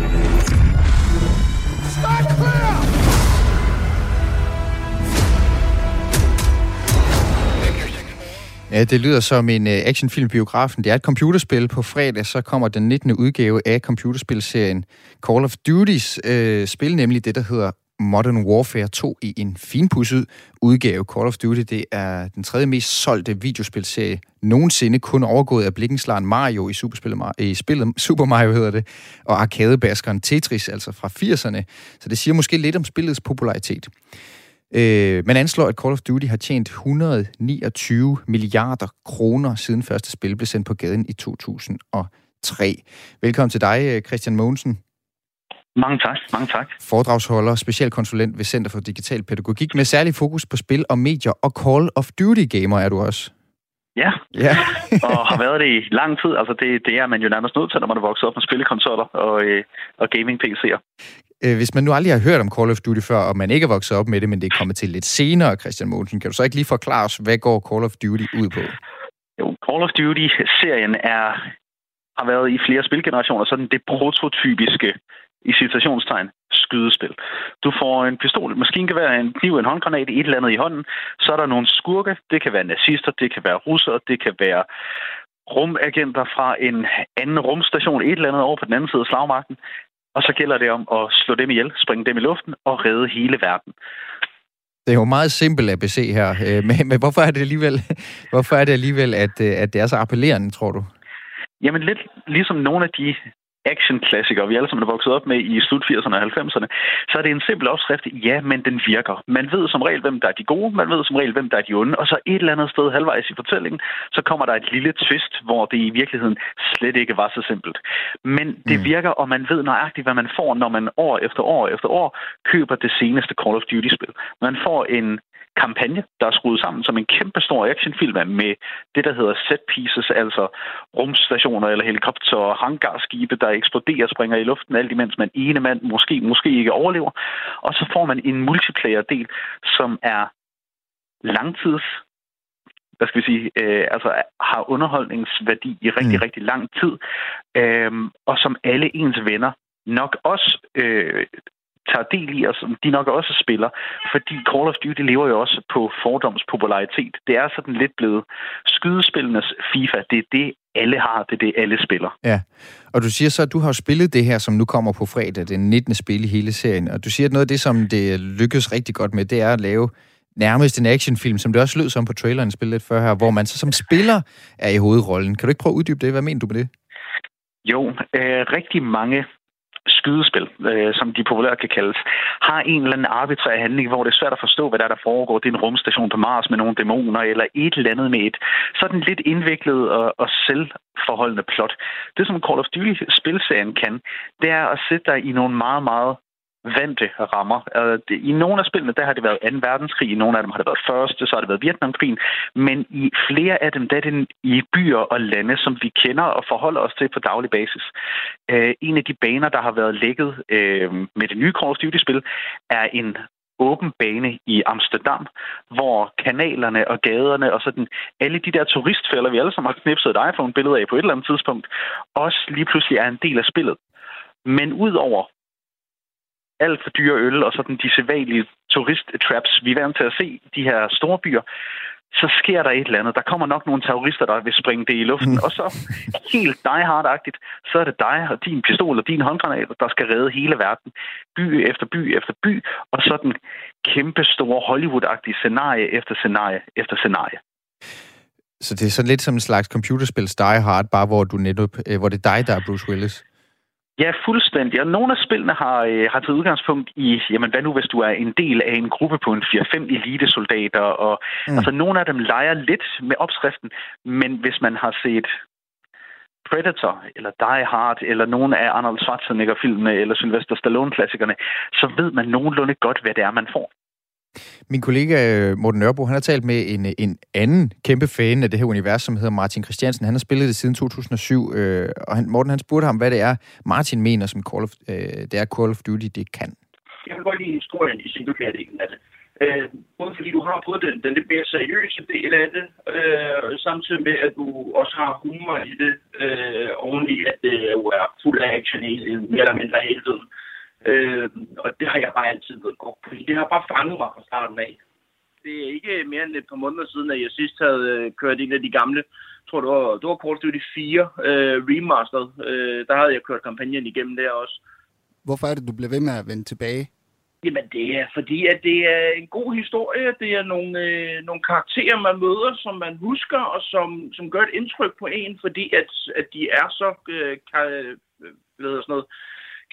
Ja, det lyder som en actionfilmbiografen. actionfilm biografen. Det er et computerspil. På fredag så kommer den 19. udgave af computerspilserien Call of Duty's øh, spil, nemlig det, der hedder Modern Warfare 2 i en finpudset udgave. Call of Duty, det er den tredje mest solgte videospilserie nogensinde, kun overgået af blikkenslaren Mario i, superspillet, i spillet Super Mario hedder det, og arcadebaskeren Tetris, altså fra 80'erne. Så det siger måske lidt om spillets popularitet. Øh, man anslår, at Call of Duty har tjent 129 milliarder kroner siden første spil blev sendt på gaden i 2003. Velkommen til dig, øh, Christian Mogensen. Mange tak, mange tak. Foredragsholder, specialkonsulent ved Center for Digital Pædagogik med særlig fokus på spil og medier, og Call of Duty-gamer er du også. Ja, ja. og har været det i lang tid. Altså det, det er man jo nærmest nødt til, når man er vokset op med spillekonsoller og, øh, og gaming-PC'er. Øh, hvis man nu aldrig har hørt om Call of Duty før, og man ikke er vokset op med det, men det er kommet til lidt senere, Christian Mogensen, kan du så ikke lige forklare os, hvad går Call of Duty ud på? Jo, Call of Duty-serien er, har været i flere spilgenerationer sådan det prototypiske i citationstegn skydespil. Du får en pistol, et maskingevær, en kniv, en håndgranat, et eller andet i hånden. Så er der nogle skurke. Det kan være nazister, det kan være russere, det kan være rumagenter fra en anden rumstation, et eller andet over på den anden side af slagmarken. Og så gælder det om at slå dem ihjel, springe dem i luften og redde hele verden. Det er jo meget simpelt ABC her, øh, men, men hvorfor er det alligevel, hvorfor er det alligevel at, øh, at det er så appellerende, tror du? Jamen lidt ligesom nogle af de action-klassikere, vi alle sammen er vokset op med i slut 80'erne og 90'erne, så er det en simpel opskrift. Ja, men den virker. Man ved som regel, hvem der er de gode, man ved som regel, hvem der er de onde, og så et eller andet sted halvvejs i fortællingen, så kommer der et lille twist, hvor det i virkeligheden slet ikke var så simpelt. Men det mm. virker, og man ved nøjagtigt, hvad man får, når man år efter år efter år køber det seneste Call of Duty-spil. Man får en kampagne, der er skruet sammen som en kæmpe stor actionfilm med det, der hedder set pieces, altså rumstationer eller helikopter og hangarskibe, der eksploderer og springer i luften, alt imens man ene mand måske, måske ikke overlever. Og så får man en multiplayer-del, som er langtids hvad skal vi sige, øh, altså har underholdningsværdi i rigtig, mm. rigtig lang tid, øh, og som alle ens venner nok også øh, tager del i, og som de nok også spiller. Fordi Call of Duty lever jo også på fordoms popularitet. Det er sådan lidt blevet skydespillenes FIFA. Det er det, alle har. Det er det, alle spiller. Ja, og du siger så, at du har spillet det her, som nu kommer på fredag, den 19. spil i hele serien. Og du siger, at noget af det, som det lykkes rigtig godt med, det er at lave nærmest en actionfilm, som det også lød som på traileren spillet lidt før her, hvor man så som spiller er i hovedrollen. Kan du ikke prøve at uddybe det? Hvad mener du med det? Jo, øh, rigtig mange skydespil, øh, som de populært kan kaldes, har en eller anden arbitrær handling, hvor det er svært at forstå, hvad der, er, der foregår. Det er en rumstation på Mars med nogle dæmoner, eller et eller andet med et sådan lidt indviklet og, og selvforholdende plot. Det, som Call of Duty-spilserien kan, det er at sætte dig i nogle meget, meget vante rammer. Altså, I nogle af spillene, der har det været 2. verdenskrig, i nogle af dem har det været første, så har det været Vietnamkrigen, men i flere af dem, der er det i byer og lande, som vi kender og forholder os til på daglig basis. Øh, en af de baner, der har været lægget øh, med det nye Call of Duty-spil, er en åben bane i Amsterdam, hvor kanalerne og gaderne og sådan alle de der turistfælder, vi alle sammen har knipset et iPhone-billede af på et eller andet tidspunkt, også lige pludselig er en del af spillet. Men udover alt for dyre øl og sådan de sædvanlige turist-traps, vi er vant til at se de her store byer, så sker der et eller andet. Der kommer nok nogle terrorister, der vil springe det i luften. Mm. Og så helt die hard så er det dig og din pistol og din håndgranat, der skal redde hele verden. By efter by efter by. Og sådan kæmpe store Hollywood-agtige scenarie efter scenarie efter scenarie. Så det er sådan lidt som en slags computerspil Die Hard, bare hvor, du netop, øh, hvor det er dig, der er Bruce Willis? Ja, fuldstændig. Og nogle af spillene har, øh, har taget udgangspunkt i, jamen hvad nu hvis du er en del af en gruppe på en 4-5 elitesoldater, og mm. altså nogle af dem leger lidt med opskriften, men hvis man har set Predator, eller Die Hard, eller nogle af Arnold Schwarzenegger-filmene, eller Sylvester Stallone-klassikerne, så ved man nogenlunde godt, hvad det er, man får. Min kollega øh, Morten Nørbo, han har talt med en, øh, en anden kæmpe fan af det her univers, som hedder Martin Christiansen. Han har spillet det siden 2007, øh, og han, Morten han spurgte ham, hvad det er, Martin mener, som Call of, øh, det er Call of Duty, det kan. Jeg vil godt lide historien i singleplayer-delen af det. Øh, både fordi du har både den, den lidt mere seriøse del af det, øh, samtidig med, at du også har humor i det, øh, oveni at det jo er fuld af action i, mere eller mindre hele tiden. Øh, og det har jeg bare altid været godt på. Det har bare fanget mig fra starten af. Det er ikke mere end et par måneder siden, at jeg sidst havde øh, kørt en af de gamle, jeg tror det var, det var Call of Duty 4 øh, Remastered. Øh, der havde jeg kørt kampagnen igennem der også. Hvorfor er det, du bliver ved med at vende tilbage? Jamen det er fordi, at det er en god historie. Det er nogle, øh, nogle karakterer, man møder, som man husker, og som, som gør et indtryk på en, fordi at, at de er så øh, kan, øh, hvad sådan noget,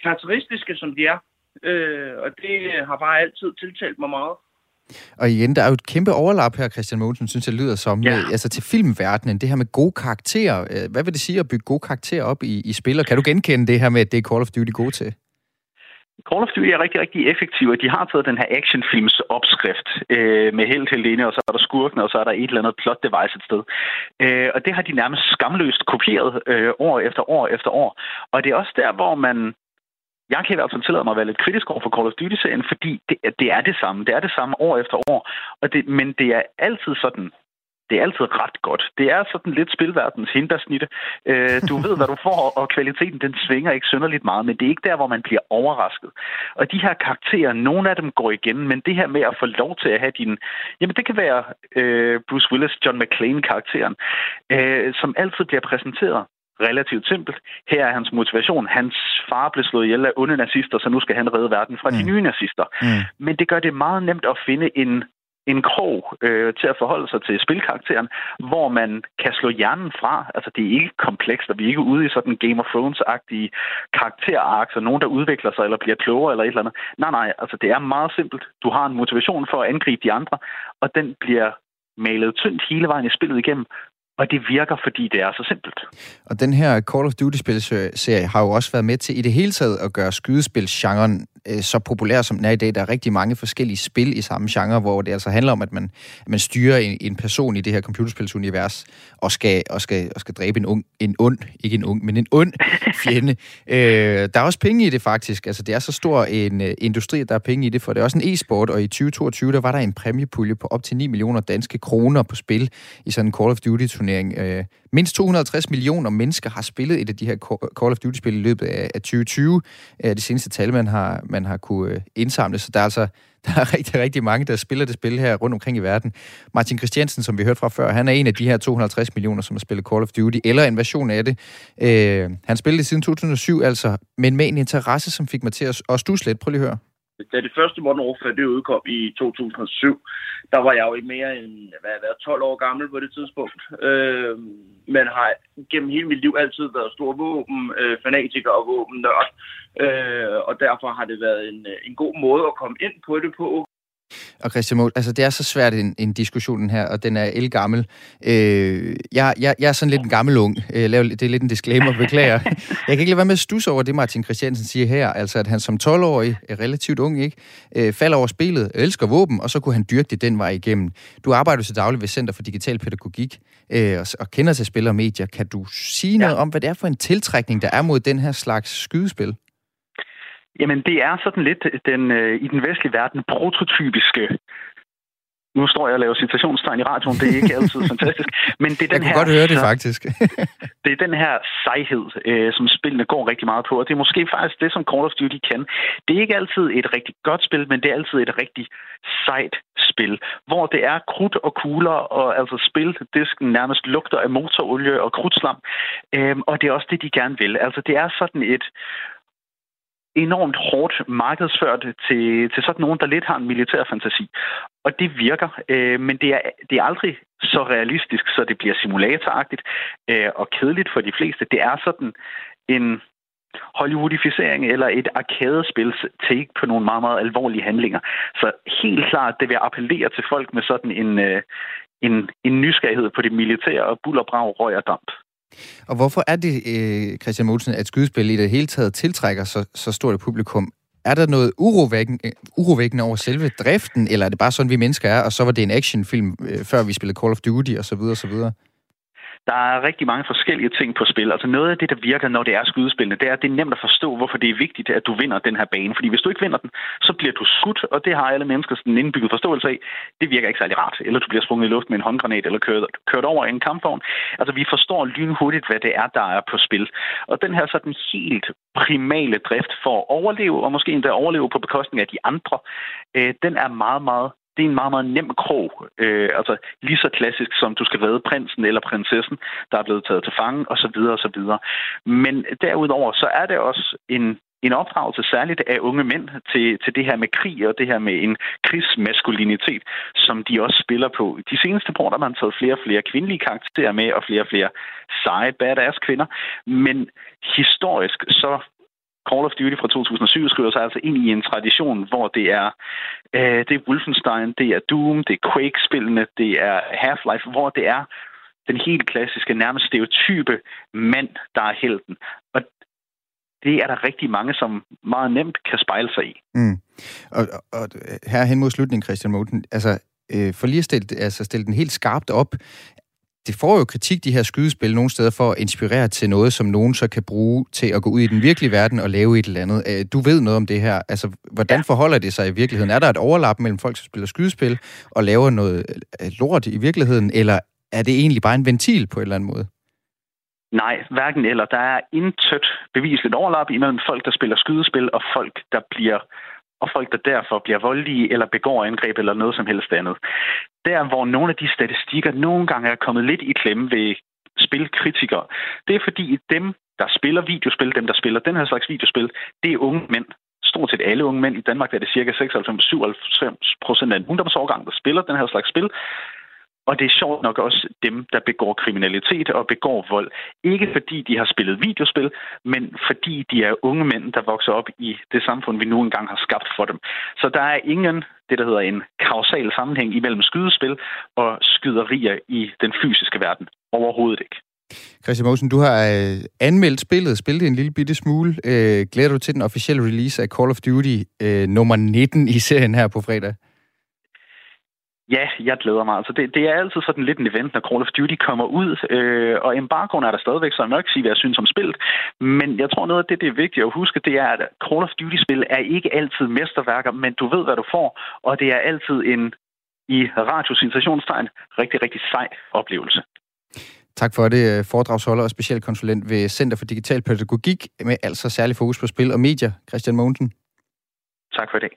karakteristiske, som de er. Øh, og det har bare altid tiltalt mig meget. Og igen, der er jo et kæmpe overlap her, Christian Mogensen, synes jeg lyder som, ja. altså til filmverdenen, det her med gode karakterer. Øh, hvad vil det sige at bygge gode karakterer op i, i spil, og kan du genkende det her med, at det er Call of Duty gode til? Call of Duty er rigtig, rigtig effektiv, og de har taget den her actionfilms opskrift øh, med helt til ene, og så er der skurken, og så er der et eller andet plot device et sted. Øh, og det har de nærmest skamløst kopieret øh, år efter år efter år. Og det er også der, hvor man jeg kan i hvert fald tillade mig at være lidt kritisk over for Call of Duty-serien, fordi det, det er det samme. Det er det samme år efter år. Og det, men det er altid sådan, det er altid ret godt. Det er sådan lidt spilverdens hindersnitte. Øh, du ved, hvad du får, og kvaliteten den svinger ikke synderligt meget, men det er ikke der, hvor man bliver overrasket. Og de her karakterer, nogle af dem går igen, men det her med at få lov til at have din... Jamen, det kan være øh, Bruce Willis, John McClane-karakteren, øh, som altid bliver præsenteret relativt simpelt. Her er hans motivation. Hans far blev slået ihjel af onde nazister, så nu skal han redde verden fra mm. de nye nazister. Mm. Men det gør det meget nemt at finde en en krog øh, til at forholde sig til spilkarakteren, hvor man kan slå hjernen fra. Altså, det er ikke komplekst, og vi er ikke ude i sådan Game of Thrones-agtige karakterark, så nogen, der udvikler sig eller bliver klogere eller et eller andet. Nej, nej, altså det er meget simpelt. Du har en motivation for at angribe de andre, og den bliver malet tyndt hele vejen i spillet igennem, og det virker, fordi det er så simpelt. Og den her Call of Duty-spilserie har jo også været med til i det hele taget at gøre skydespilsgenren øh, så populær, som den er i dag. Der er rigtig mange forskellige spil i samme genre, hvor det altså handler om, at man, at man styrer en, en person i det her computerspilsunivers og skal, og skal, og skal dræbe en, ung, en ond, ikke en ung, men en ond fjende. øh, der er også penge i det faktisk. Altså, det er så stor en uh, industri, at der er penge i det, for det er også en e-sport, og i 2022 der var der en præmiepulje på op til 9 millioner danske kroner på spil i sådan en Call of turnering. Øh, mindst 250 millioner mennesker har spillet et af de her Call of Duty-spil i løbet af, af 2020. Øh, det seneste tal, man har, man har kunne øh, indsamle, så der er altså der er rigtig, rigtig mange, der spiller det spil her rundt omkring i verden. Martin Christiansen, som vi hørte fra før, han er en af de her 250 millioner, som har spillet Call of Duty, eller en version af det. Øh, han spillede det siden 2007, altså, men med en interesse, som fik mig til at, at stusle lidt. Prøv lige at høre. Da det første Modern Warfare det udkom i 2007, der var jeg jo ikke mere end hvad, hvad, 12 år gammel på det tidspunkt. Øh, men har gennem hele mit liv altid været stor våben, øh, fanatiker og våbennørd. Øh, og derfor har det været en, en god måde at komme ind på det på. Og Christian Mål, altså det er så svært en, en diskussion her, og den er elgammel. Øh, jeg, jeg, jeg er sådan lidt en gammel ung. Øh, laver, det er lidt en disclaimer, beklager. Jeg kan ikke lade være med at stusse over det, Martin Christiansen siger her. Altså, at han som 12-årig, er relativt ung, ikke, øh, falder over spillet, elsker våben, og så kunne han dyrke det den vej igennem. Du arbejder så dagligt ved Center for Digital Pædagogik, øh, og, og kender til spil og medier. Kan du sige noget om, hvad det er for en tiltrækning, der er mod den her slags skydespil? Jamen, det er sådan lidt den, øh, i den vestlige verden prototypiske nu står jeg og laver citationstegn i radioen, det er ikke altid fantastisk, men det er den Jeg her... godt høre det, faktisk. det er den her sejhed, øh, som spillene går rigtig meget på, og det er måske faktisk det, som Call of Duty kan. Det er ikke altid et rigtig godt spil, men det er altid et rigtig sejt spil, hvor det er krudt og kugler, og altså spil, disken nærmest lugter af motorolie og krudtslam, øh, og det er også det, de gerne vil. Altså det er sådan et enormt hårdt markedsført til, til sådan nogen, der lidt har en militær fantasi. Og det virker, øh, men det er, det er aldrig så realistisk, så det bliver simulatoragtigt øh, og kedeligt for de fleste. Det er sådan en Hollywoodificering eller et arkadespils take på nogle meget, meget alvorlige handlinger. Så helt klart, det vil appellere til folk med sådan en, øh, en, en nysgerrighed på det militære og bullerbrag, røg og damp. Og hvorfor er det, øh, Christian Mogensen, at skydespil i det hele taget tiltrækker så, så stort et publikum? Er der noget urovækkende, øh, urovækkende over selve driften, eller er det bare sådan, vi mennesker er, og så var det en actionfilm, øh, før vi spillede Call of Duty osv. osv.? Der er rigtig mange forskellige ting på spil. Altså noget af det, der virker, når det er skydespillene, det er, at det er nemt at forstå, hvorfor det er vigtigt, at du vinder den her bane. Fordi hvis du ikke vinder den, så bliver du skudt, og det har alle mennesker sådan en indbygget forståelse af. Det virker ikke særlig rart. Eller du bliver sprunget i luft med en håndgranat, eller kørt, kørt over i en kampvogn. Altså vi forstår lynhurtigt, hvad det er, der er på spil. Og den her sådan helt primale drift for at overleve, og måske endda overleve på bekostning af de andre, øh, den er meget, meget det er en meget, meget nem krog. Øh, altså lige så klassisk som du skal redde prinsen eller prinsessen, der er blevet taget til fange, osv. osv. Men derudover så er det også en, en opdragelse særligt af unge mænd til, til det her med krig og det her med en krigsmaskulinitet, som de også spiller på. De seneste år der har man taget flere og flere kvindelige karakterer med og flere og flere seje badass kvinder. Men historisk så Call of Duty fra 2007 skriver sig altså ind i en tradition, hvor det er, øh, det er Wolfenstein, det er Doom, det er Quake-spillene, det er Half-Life, hvor det er den helt klassiske, nærmest stereotype mand, der er helten. Og det er der rigtig mange, som meget nemt kan spejle sig i. Mm. Og, og, og her hen mod slutningen, Christian Moten, altså øh, for lige at stille, altså stille den helt skarpt op, det får jo kritik, de her skydespil, nogle steder for at inspirere til noget, som nogen så kan bruge til at gå ud i den virkelige verden og lave et eller andet. Øh, du ved noget om det her. Altså, hvordan ja. forholder det sig i virkeligheden? Er der et overlap mellem folk, som spiller skydespil og laver noget øh, lort i virkeligheden, eller er det egentlig bare en ventil på en eller anden måde? Nej, hverken eller. Der er intet bevisligt overlap imellem folk, der spiller skydespil, og folk, der bliver og folk, der derfor bliver voldelige eller begår angreb eller noget som helst andet. Der, hvor nogle af de statistikker nogle gange er kommet lidt i klemme ved spilkritikere, det er fordi dem, der spiller videospil, dem, der spiller den her slags videospil, det er unge mænd. Stort set alle unge mænd i Danmark der er det cirka 96-97 procent af en ungdomsårgang, der spiller den her slags spil. Og det er sjovt nok også dem, der begår kriminalitet og begår vold. Ikke fordi de har spillet videospil, men fordi de er unge mænd, der vokser op i det samfund, vi nu engang har skabt for dem. Så der er ingen, det der hedder en kausal sammenhæng imellem skydespil og skyderier i den fysiske verden. Overhovedet ikke. Christian Mosen, du har øh, anmeldt spillet, spillet en lille bitte smule. Øh, glæder du til den officielle release af Call of Duty øh, nummer 19 i serien her på fredag? Ja, jeg glæder mig. Altså, det, det er altid sådan lidt en event, når Call of Duty kommer ud, øh, og embargoen er der stadigvæk, så jeg må ikke sige, hvad jeg synes om spillet. Men jeg tror noget af det, det er vigtigt at huske, det er, at Call of Duty-spil er ikke altid mesterværker, men du ved, hvad du får, og det er altid en, i radiositationstegn, rigtig, rigtig sej oplevelse. Tak for det, foredragsholder og specialkonsulent ved Center for Digital Pædagogik, med altså særlig fokus på spil og medier, Christian Mogensen. Tak for det.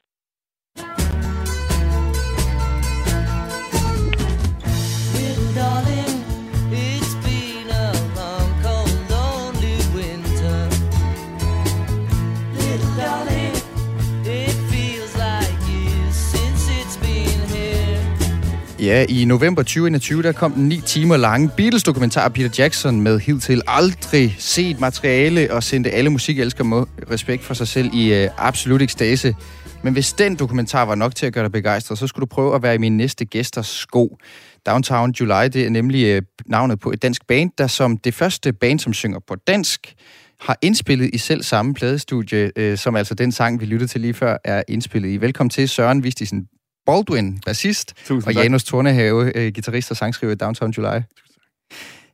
Ja, i november 2021, der kom den 9 timer lange Beatles-dokumentar Peter Jackson med hidtil aldrig set materiale og sendte alle musikelskere med respekt for sig selv i øh, absolut ekstase. Men hvis den dokumentar var nok til at gøre dig begejstret, så skulle du prøve at være i min næste gæsters sko. Downtown July, det er nemlig øh, navnet på et dansk band, der som det første band, som synger på dansk, har indspillet i selv samme pladestudie, øh, som altså den sang, vi lyttede til lige før, er indspillet i. Velkommen til Søren Vistisen Baldwin, bassist, Tusind og tak. Janus Tornehave, øh, guitarist og sangskriver i Downtown July.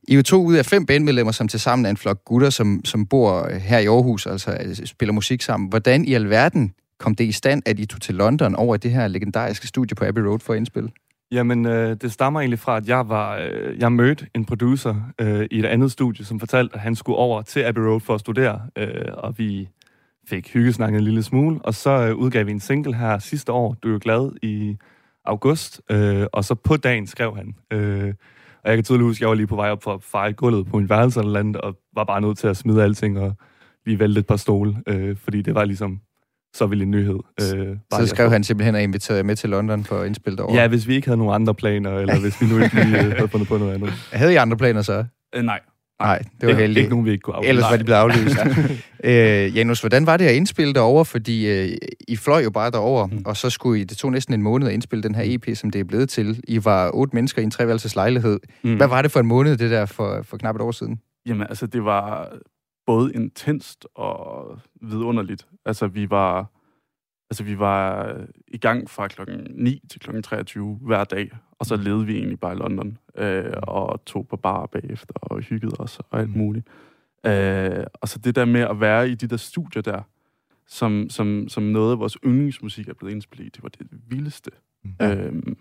I er jo to ud af fem bandmedlemmer, som tilsammen er en flok gutter, som, som bor her i Aarhus, altså øh, spiller musik sammen. Hvordan i alverden kom det i stand, at I tog til London over det her legendariske studie på Abbey Road for at indspille? Jamen, øh, det stammer egentlig fra, at jeg var, øh, jeg mødte en producer øh, i et andet studie, som fortalte, at han skulle over til Abbey Road for at studere, øh, og vi fik hyggesnakket en lille smule, og så øh, udgav vi en single her sidste år, Du er glad, i august, øh, og så på dagen skrev han. Øh, og jeg kan tydeligt huske, at jeg var lige på vej op for at fejre gulvet på en værelse eller andet, og var bare nødt til at smide alting og lige vælte et par stole, øh, fordi det var ligesom så vild en nyhed. Øh, Så skrev han simpelthen at invitere jer med til London for at indspille derovre. Ja, hvis vi ikke havde nogen andre planer, eller hvis vi nu ikke lige havde fundet på noget andet. Havde I andre planer så? Øh, nej. Nej, det var heldigt. ikke nogen, vi ikke kunne aflyse. Ellers var de blevet aflyst. øh, Janus, hvordan var det at indspille derover? Fordi øh, I fløj jo bare derover, mm. og så skulle I, det tog næsten en måned at indspille den her EP, som det er blevet til. I var otte mennesker i en treværelses lejlighed. Mm. Hvad var det for en måned, det der for, for knap et år siden? Jamen, altså, det var både intenst og vidunderligt. Altså, vi var, altså, vi var i gang fra klokken 9 til klokken 23 hver dag, og så levede vi egentlig bare i London, øh, og tog på bar bagefter, og hyggede os, og alt muligt. Øh, og så det der med at være i de der studier der, som, som, som noget af vores yndlingsmusik er blevet indspillet i, det var det vildeste. Ja. Øhm,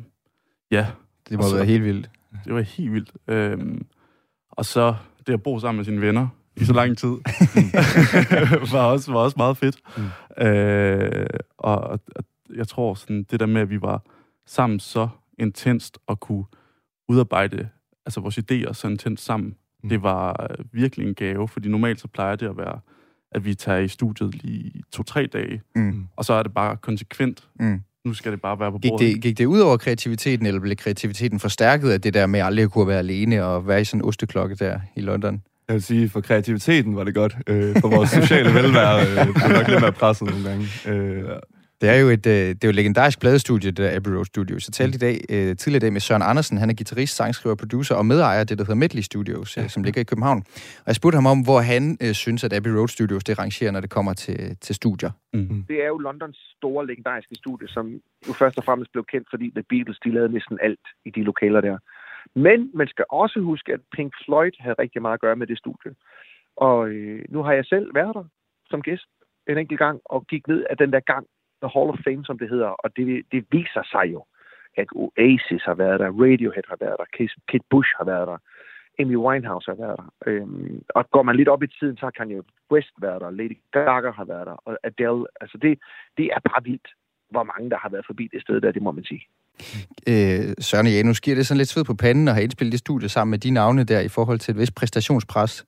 ja. Det må have været helt vildt. Det var helt vildt. Øhm, og så det at bo sammen med sine venner i så lang tid, var, også, var også meget fedt. Mm. Øh, og, og jeg tror, sådan, det der med, at vi var sammen så intenst og kunne udarbejde altså vores idéer så intenst sammen, mm. det var øh, virkelig en gave, fordi normalt så plejer det at være, at vi tager i studiet lige to-tre dage, Mm. og så er det bare konsekvent. Mm. Nu skal det bare være på Gik bordet. det, gik det ud over kreativiteten, eller blev kreativiteten forstærket af det der med aldrig at kunne være alene og være i sådan en osteklokke der i London? Jeg vil sige, for kreativiteten var det godt. Øh, for vores sociale velvære øh, blev nok lidt mere presset nogle gange. Øh, Det er jo et, øh, det er jo et legendarisk pladestudie, det der Abbey Road Studio. Så talte i dag, øh, tidligere i dag med Søren Andersen. Han er guitarist, sangskriver, producer og medejer af det, der hedder Medley Studios, øh, som ligger i København. Og jeg spurgte ham om, hvor han øh, synes, at Abbey Road Studios det rangerer, når det kommer til, til studier. Mm. Det er jo Londons store legendariske studie, som jo først og fremmest blev kendt, fordi The Beatles de lavede næsten alt i de lokaler der. Men man skal også huske, at Pink Floyd havde rigtig meget at gøre med det studie. Og øh, nu har jeg selv været der som gæst en enkelt gang, og gik ned af den der gang, The Hall of Fame, som det hedder. Og det, det viser sig jo, at Oasis har været der, Radiohead har været der, Kate- Bush har været der, Amy Winehouse har været der. Øhm, og går man lidt op i tiden, så har Kanye West været der, Lady Gaga har været der, og Adele. Altså det, det er bare vildt, hvor mange der har været forbi det sted der, det må man sige. Øh, Søren og Janus, giver det sådan lidt sved på panden at have indspillet det studie sammen med de navne der i forhold til et vist præstationspres?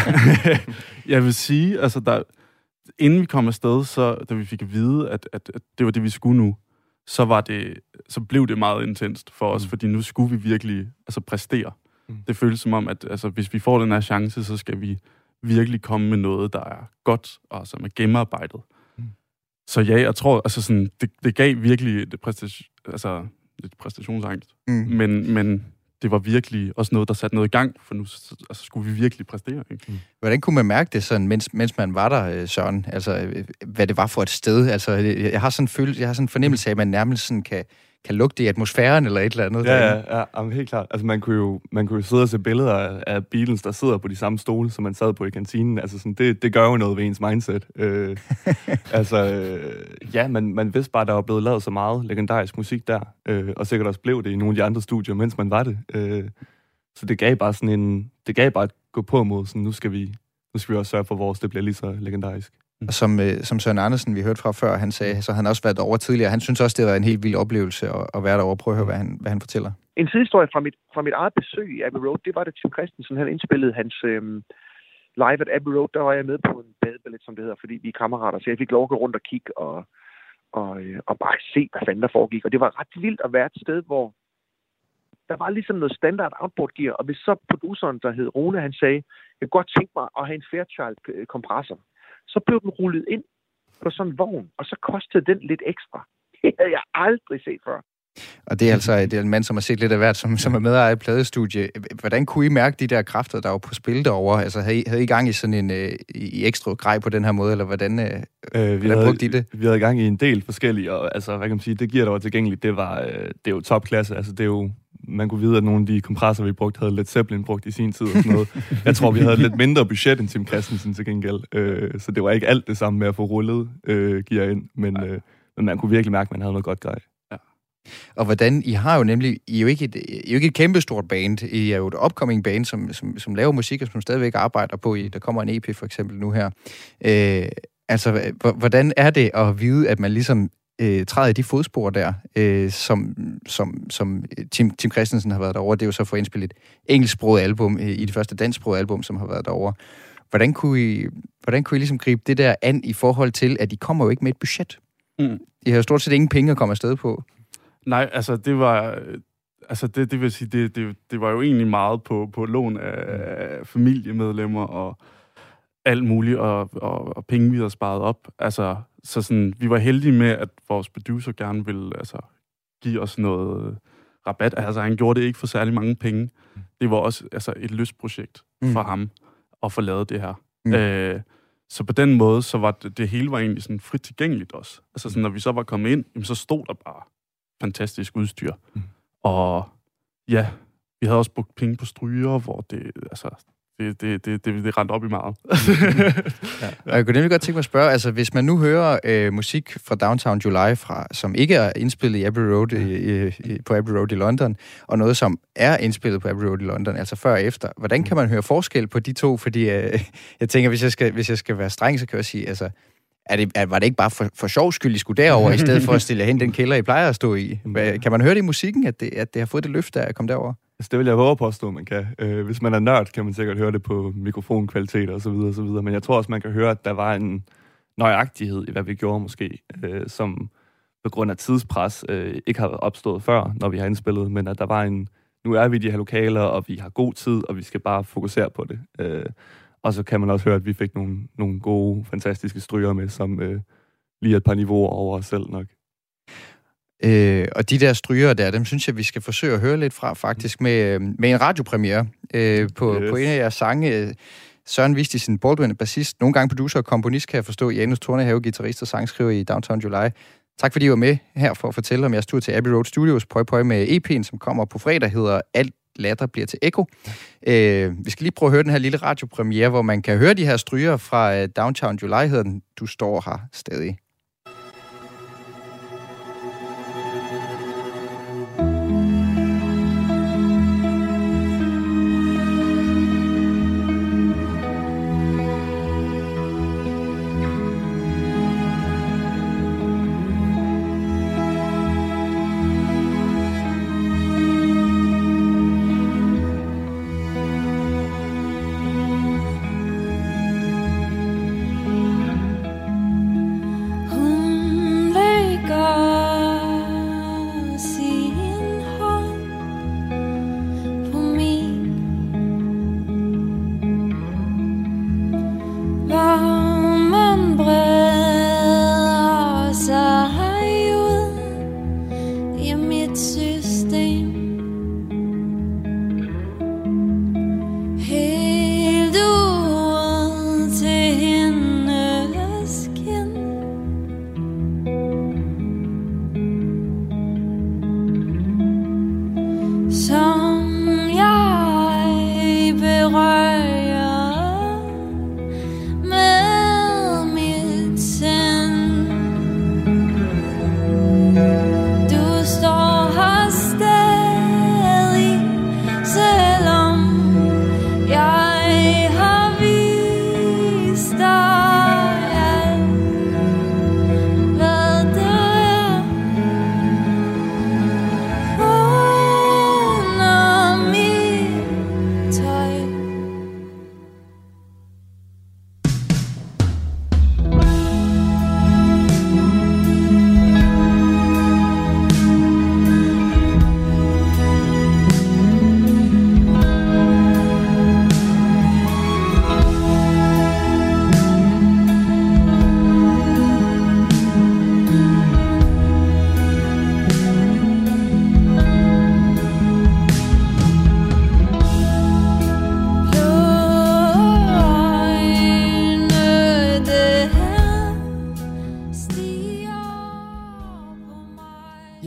jeg vil sige, altså der, inden vi kom afsted, så da vi fik at vide, at, at, at det var det, vi skulle nu, så, var det, så blev det meget intenst for os, mm. fordi nu skulle vi virkelig altså, præstere. Mm. Det føles som om, at altså, hvis vi får den her chance, så skal vi virkelig komme med noget, der er godt og som er gennemarbejdet. Mm. Så ja, jeg tror, altså sådan, det, det gav virkelig et præstation, altså, lidt præstationsangst. Mm. Men, men det var virkelig også noget, der satte noget i gang, for nu så- altså, skulle vi virkelig præstere. Ikke? Mm. Hvordan kunne man mærke det sådan, mens, mens man var der, øh, Søren? Altså, øh, hvad det var for et sted? Altså, jeg har sådan en, følelse, jeg har sådan en fornemmelse af, at man nærmest sådan kan, kan lugte i atmosfæren eller et eller andet. Ja, derinde. ja, ja jamen, helt klart. Altså, man kunne, jo, man kunne jo sidde og se billeder af, af Beatles, der sidder på de samme stole, som man sad på i kantinen. Altså, sådan, det, det gør jo noget ved ens mindset. Øh, altså, øh, ja, man, man vidste bare, der var blevet lavet så meget legendarisk musik der, øh, og sikkert også blev det i nogle af de andre studier, mens man var det. Øh, så det gav bare sådan en... Det gav bare at gå på mod, sådan, nu skal vi, nu skal vi også sørge for, at vores det bliver lige så legendarisk. Og som, øh, som Søren Andersen, vi hørte fra før, han sagde, så har han også været over tidligere. Han synes også, det var en helt vild oplevelse at, at være derovre. Prøv at høre, hvad han, hvad han fortæller. En sidehistorie fra mit, fra mit eget besøg i Abbey Road, det var det Tim Christensen, han indspillede hans øh, live at Abbey Road, der var jeg med på en badeballet, som det hedder, fordi vi er kammerater, så jeg fik lov at gå rundt og kigge og, og, øh, og bare se, hvad fanden der foregik. Og det var ret vildt at være et sted, hvor der var ligesom noget standard outboard gear, og hvis så produceren, der hed Rune, han sagde, jeg kunne godt tænke mig at have en Fairchild øh, kompressor, så blev den rullet ind på sådan en vogn, og så kostede den lidt ekstra. Det havde jeg aldrig set før. Og det er altså det er en mand, som har set lidt af hvert, som, som er medejer i pladestudie. Hvordan kunne I mærke de der kræfter, der var på spil derovre? Altså, havde I, havde I gang i sådan en øh, i ekstra grej på den her måde, eller hvordan, øh, Øh, vi, hvordan havde, brugte I det? vi havde gang i en del forskellige, og altså, hvad kan man sige, det gear, der var tilgængeligt, det var, øh, det er jo topklasse. Altså, det er jo, man kunne vide, at nogle af de kompressorer, vi brugte, havde lidt Zeppelin brugt i sin tid og sådan noget. Jeg tror, vi havde lidt mindre budget end Tim Christensen til gengæld, øh, så det var ikke alt det samme med at få rullet øh, gear ind, men, øh, men man kunne virkelig mærke, at man havde noget godt grej. Og hvordan, I har jo nemlig, I er jo ikke et, I er jo ikke et kæmpestort band, I er jo et upcoming band, som, som, som laver musik, og som stadigvæk arbejder på, I, der kommer en EP for eksempel nu her. Øh, altså, hvordan er det at vide, at man ligesom øh, træder i de fodspor der, øh, som, som, som Tim, Tim Christensen har været derovre. Det er jo så for at indspille et engelsksproget album øh, i det første dansksproget album, som har været derovre. Hvordan kunne, I, hvordan kunne I ligesom gribe det der an i forhold til, at I kommer jo ikke med et budget? Mm. I har jo stort set ingen penge at komme afsted på. Nej, altså det var... Altså det, det vil sige, det, det, det var jo egentlig meget på, på lån af familiemedlemmer og alt muligt, og, og, og penge, vi havde sparet op. Altså, så sådan, vi var heldige med, at vores producer gerne ville altså, give os noget rabat. Altså, han gjorde det ikke for særlig mange penge. Det var også altså, et lystprojekt Mm. for ham at få lavet det her. Mm. Øh, så på den måde, så var det, det hele var egentlig sådan frit tilgængeligt også. Altså, sådan, når vi så var kommet ind, jamen, så stod der bare fantastisk udstyr. Mm. Og ja, vi havde også brugt penge på stryger, hvor det, altså, det, det, det, det, det rendte op i meget. Og jeg kunne nemlig godt tænke mig at spørge, altså hvis man nu hører øh, musik fra Downtown July, fra, som ikke er indspillet i Abbey Road, i, i, på Abbey Road i London, og noget, som er indspillet på Abbey Road i London, altså før og efter, hvordan kan man høre forskel på de to? Fordi øh, jeg tænker, hvis jeg, skal, hvis jeg skal være streng, så kan jeg sige, altså, er det, er, var det ikke bare for, for sjov skyld, I skulle derover i stedet for at stille hen den kælder, I plejer at stå i? Hvad- Kan man høre det i musikken, at det, at det har fået det løft af at komme derover? Altså, det vil jeg våge at påstå, man kan. Øh, hvis man er nørd, kan man sikkert høre det på mikrofonkvalitet og så videre, og så videre. Men jeg tror også, man kan høre, at der var en nøjagtighed i, hvad vi gjorde måske, øh, som på grund af tidspres øh, ikke har opstået før, når vi har indspillet, men at der var en, nu er vi i de her lokaler, og vi har god tid, og vi skal bare fokusere på det. Øh, og så kan man også høre, at vi fik nogle, nogle gode, fantastiske stryger med, som øh, lige er et par niveauer over os selv nok. Øh, og de der stryger der, dem synes jeg, vi skal forsøge at høre lidt fra, faktisk, med, øh, med en radiopremiere øh, på, Yes. på en af jeres sange. Søren Vistisen, Baldwin, bassist, nogle gange producer og komponist, kan jeg forstå, Janus Tornehave, guitarist og sangskriver i Downtown July. Tak fordi I var med her for at fortælle om jeres tur til Abbey Road Studios, Pøj Pøj med EP'en, som kommer på fredag, hedder Alt latter bliver til Echo. Øh, vi skal lige prøve at høre den her lille radiopremiere, hvor man kan høre de her stryger fra øh, Downtown July, hedder den. Du står her stadig.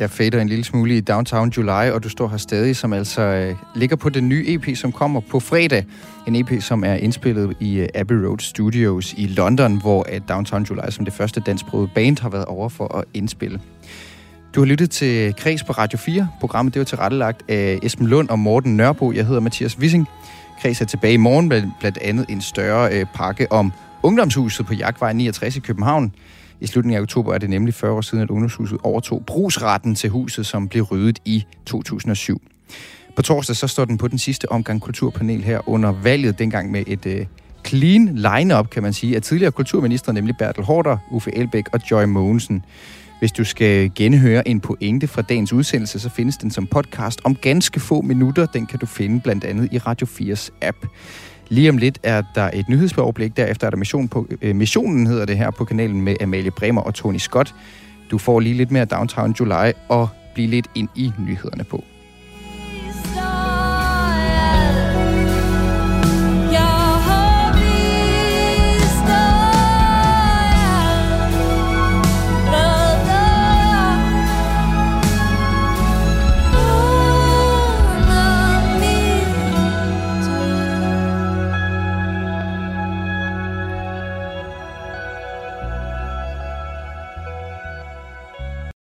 Jeg fader en lille smule i Downtown July, og du står her stadig, som altså øh, ligger på den nye EP, som kommer på fredag. En EP, som er indspillet i øh, Abbey Road Studios i London, hvor øh, Downtown July som det første dansksprogede band har været over for at indspille. Du har lyttet til Kreds på Radio 4. Programmet det var tilrettelagt af Esben Lund og Morten Nørbo. Jeg hedder Mathias Wissing. Kreds er tilbage i morgen med blandt andet en større øh, pakke om Ungdomshuset på Jagtvej 69 i København. I slutningen af oktober er det nemlig 40 år siden, at Ungdomshuset overtog brugsretten til huset, som blev ryddet i 2007. På torsdag så står den på den sidste omgang kulturpanel her under valget, dengang med et øh, clean line-up, kan man sige, af tidligere kulturminister, nemlig Bertel Hårder, Uffe Elbæk og Joy Mogensen. Hvis du skal genhøre en pointe fra dagens udsendelse, så findes den som podcast om ganske få minutter. Den kan du finde blandt andet i Radio 4's app. Lige om lidt er der et nyhedsoverblik, derefter er der mission på, øh, missionen hedder det her på kanalen med Amalie Bremer og Tony Scott. Du får lige lidt mere Downtown July og blive lidt ind i nyhederne på.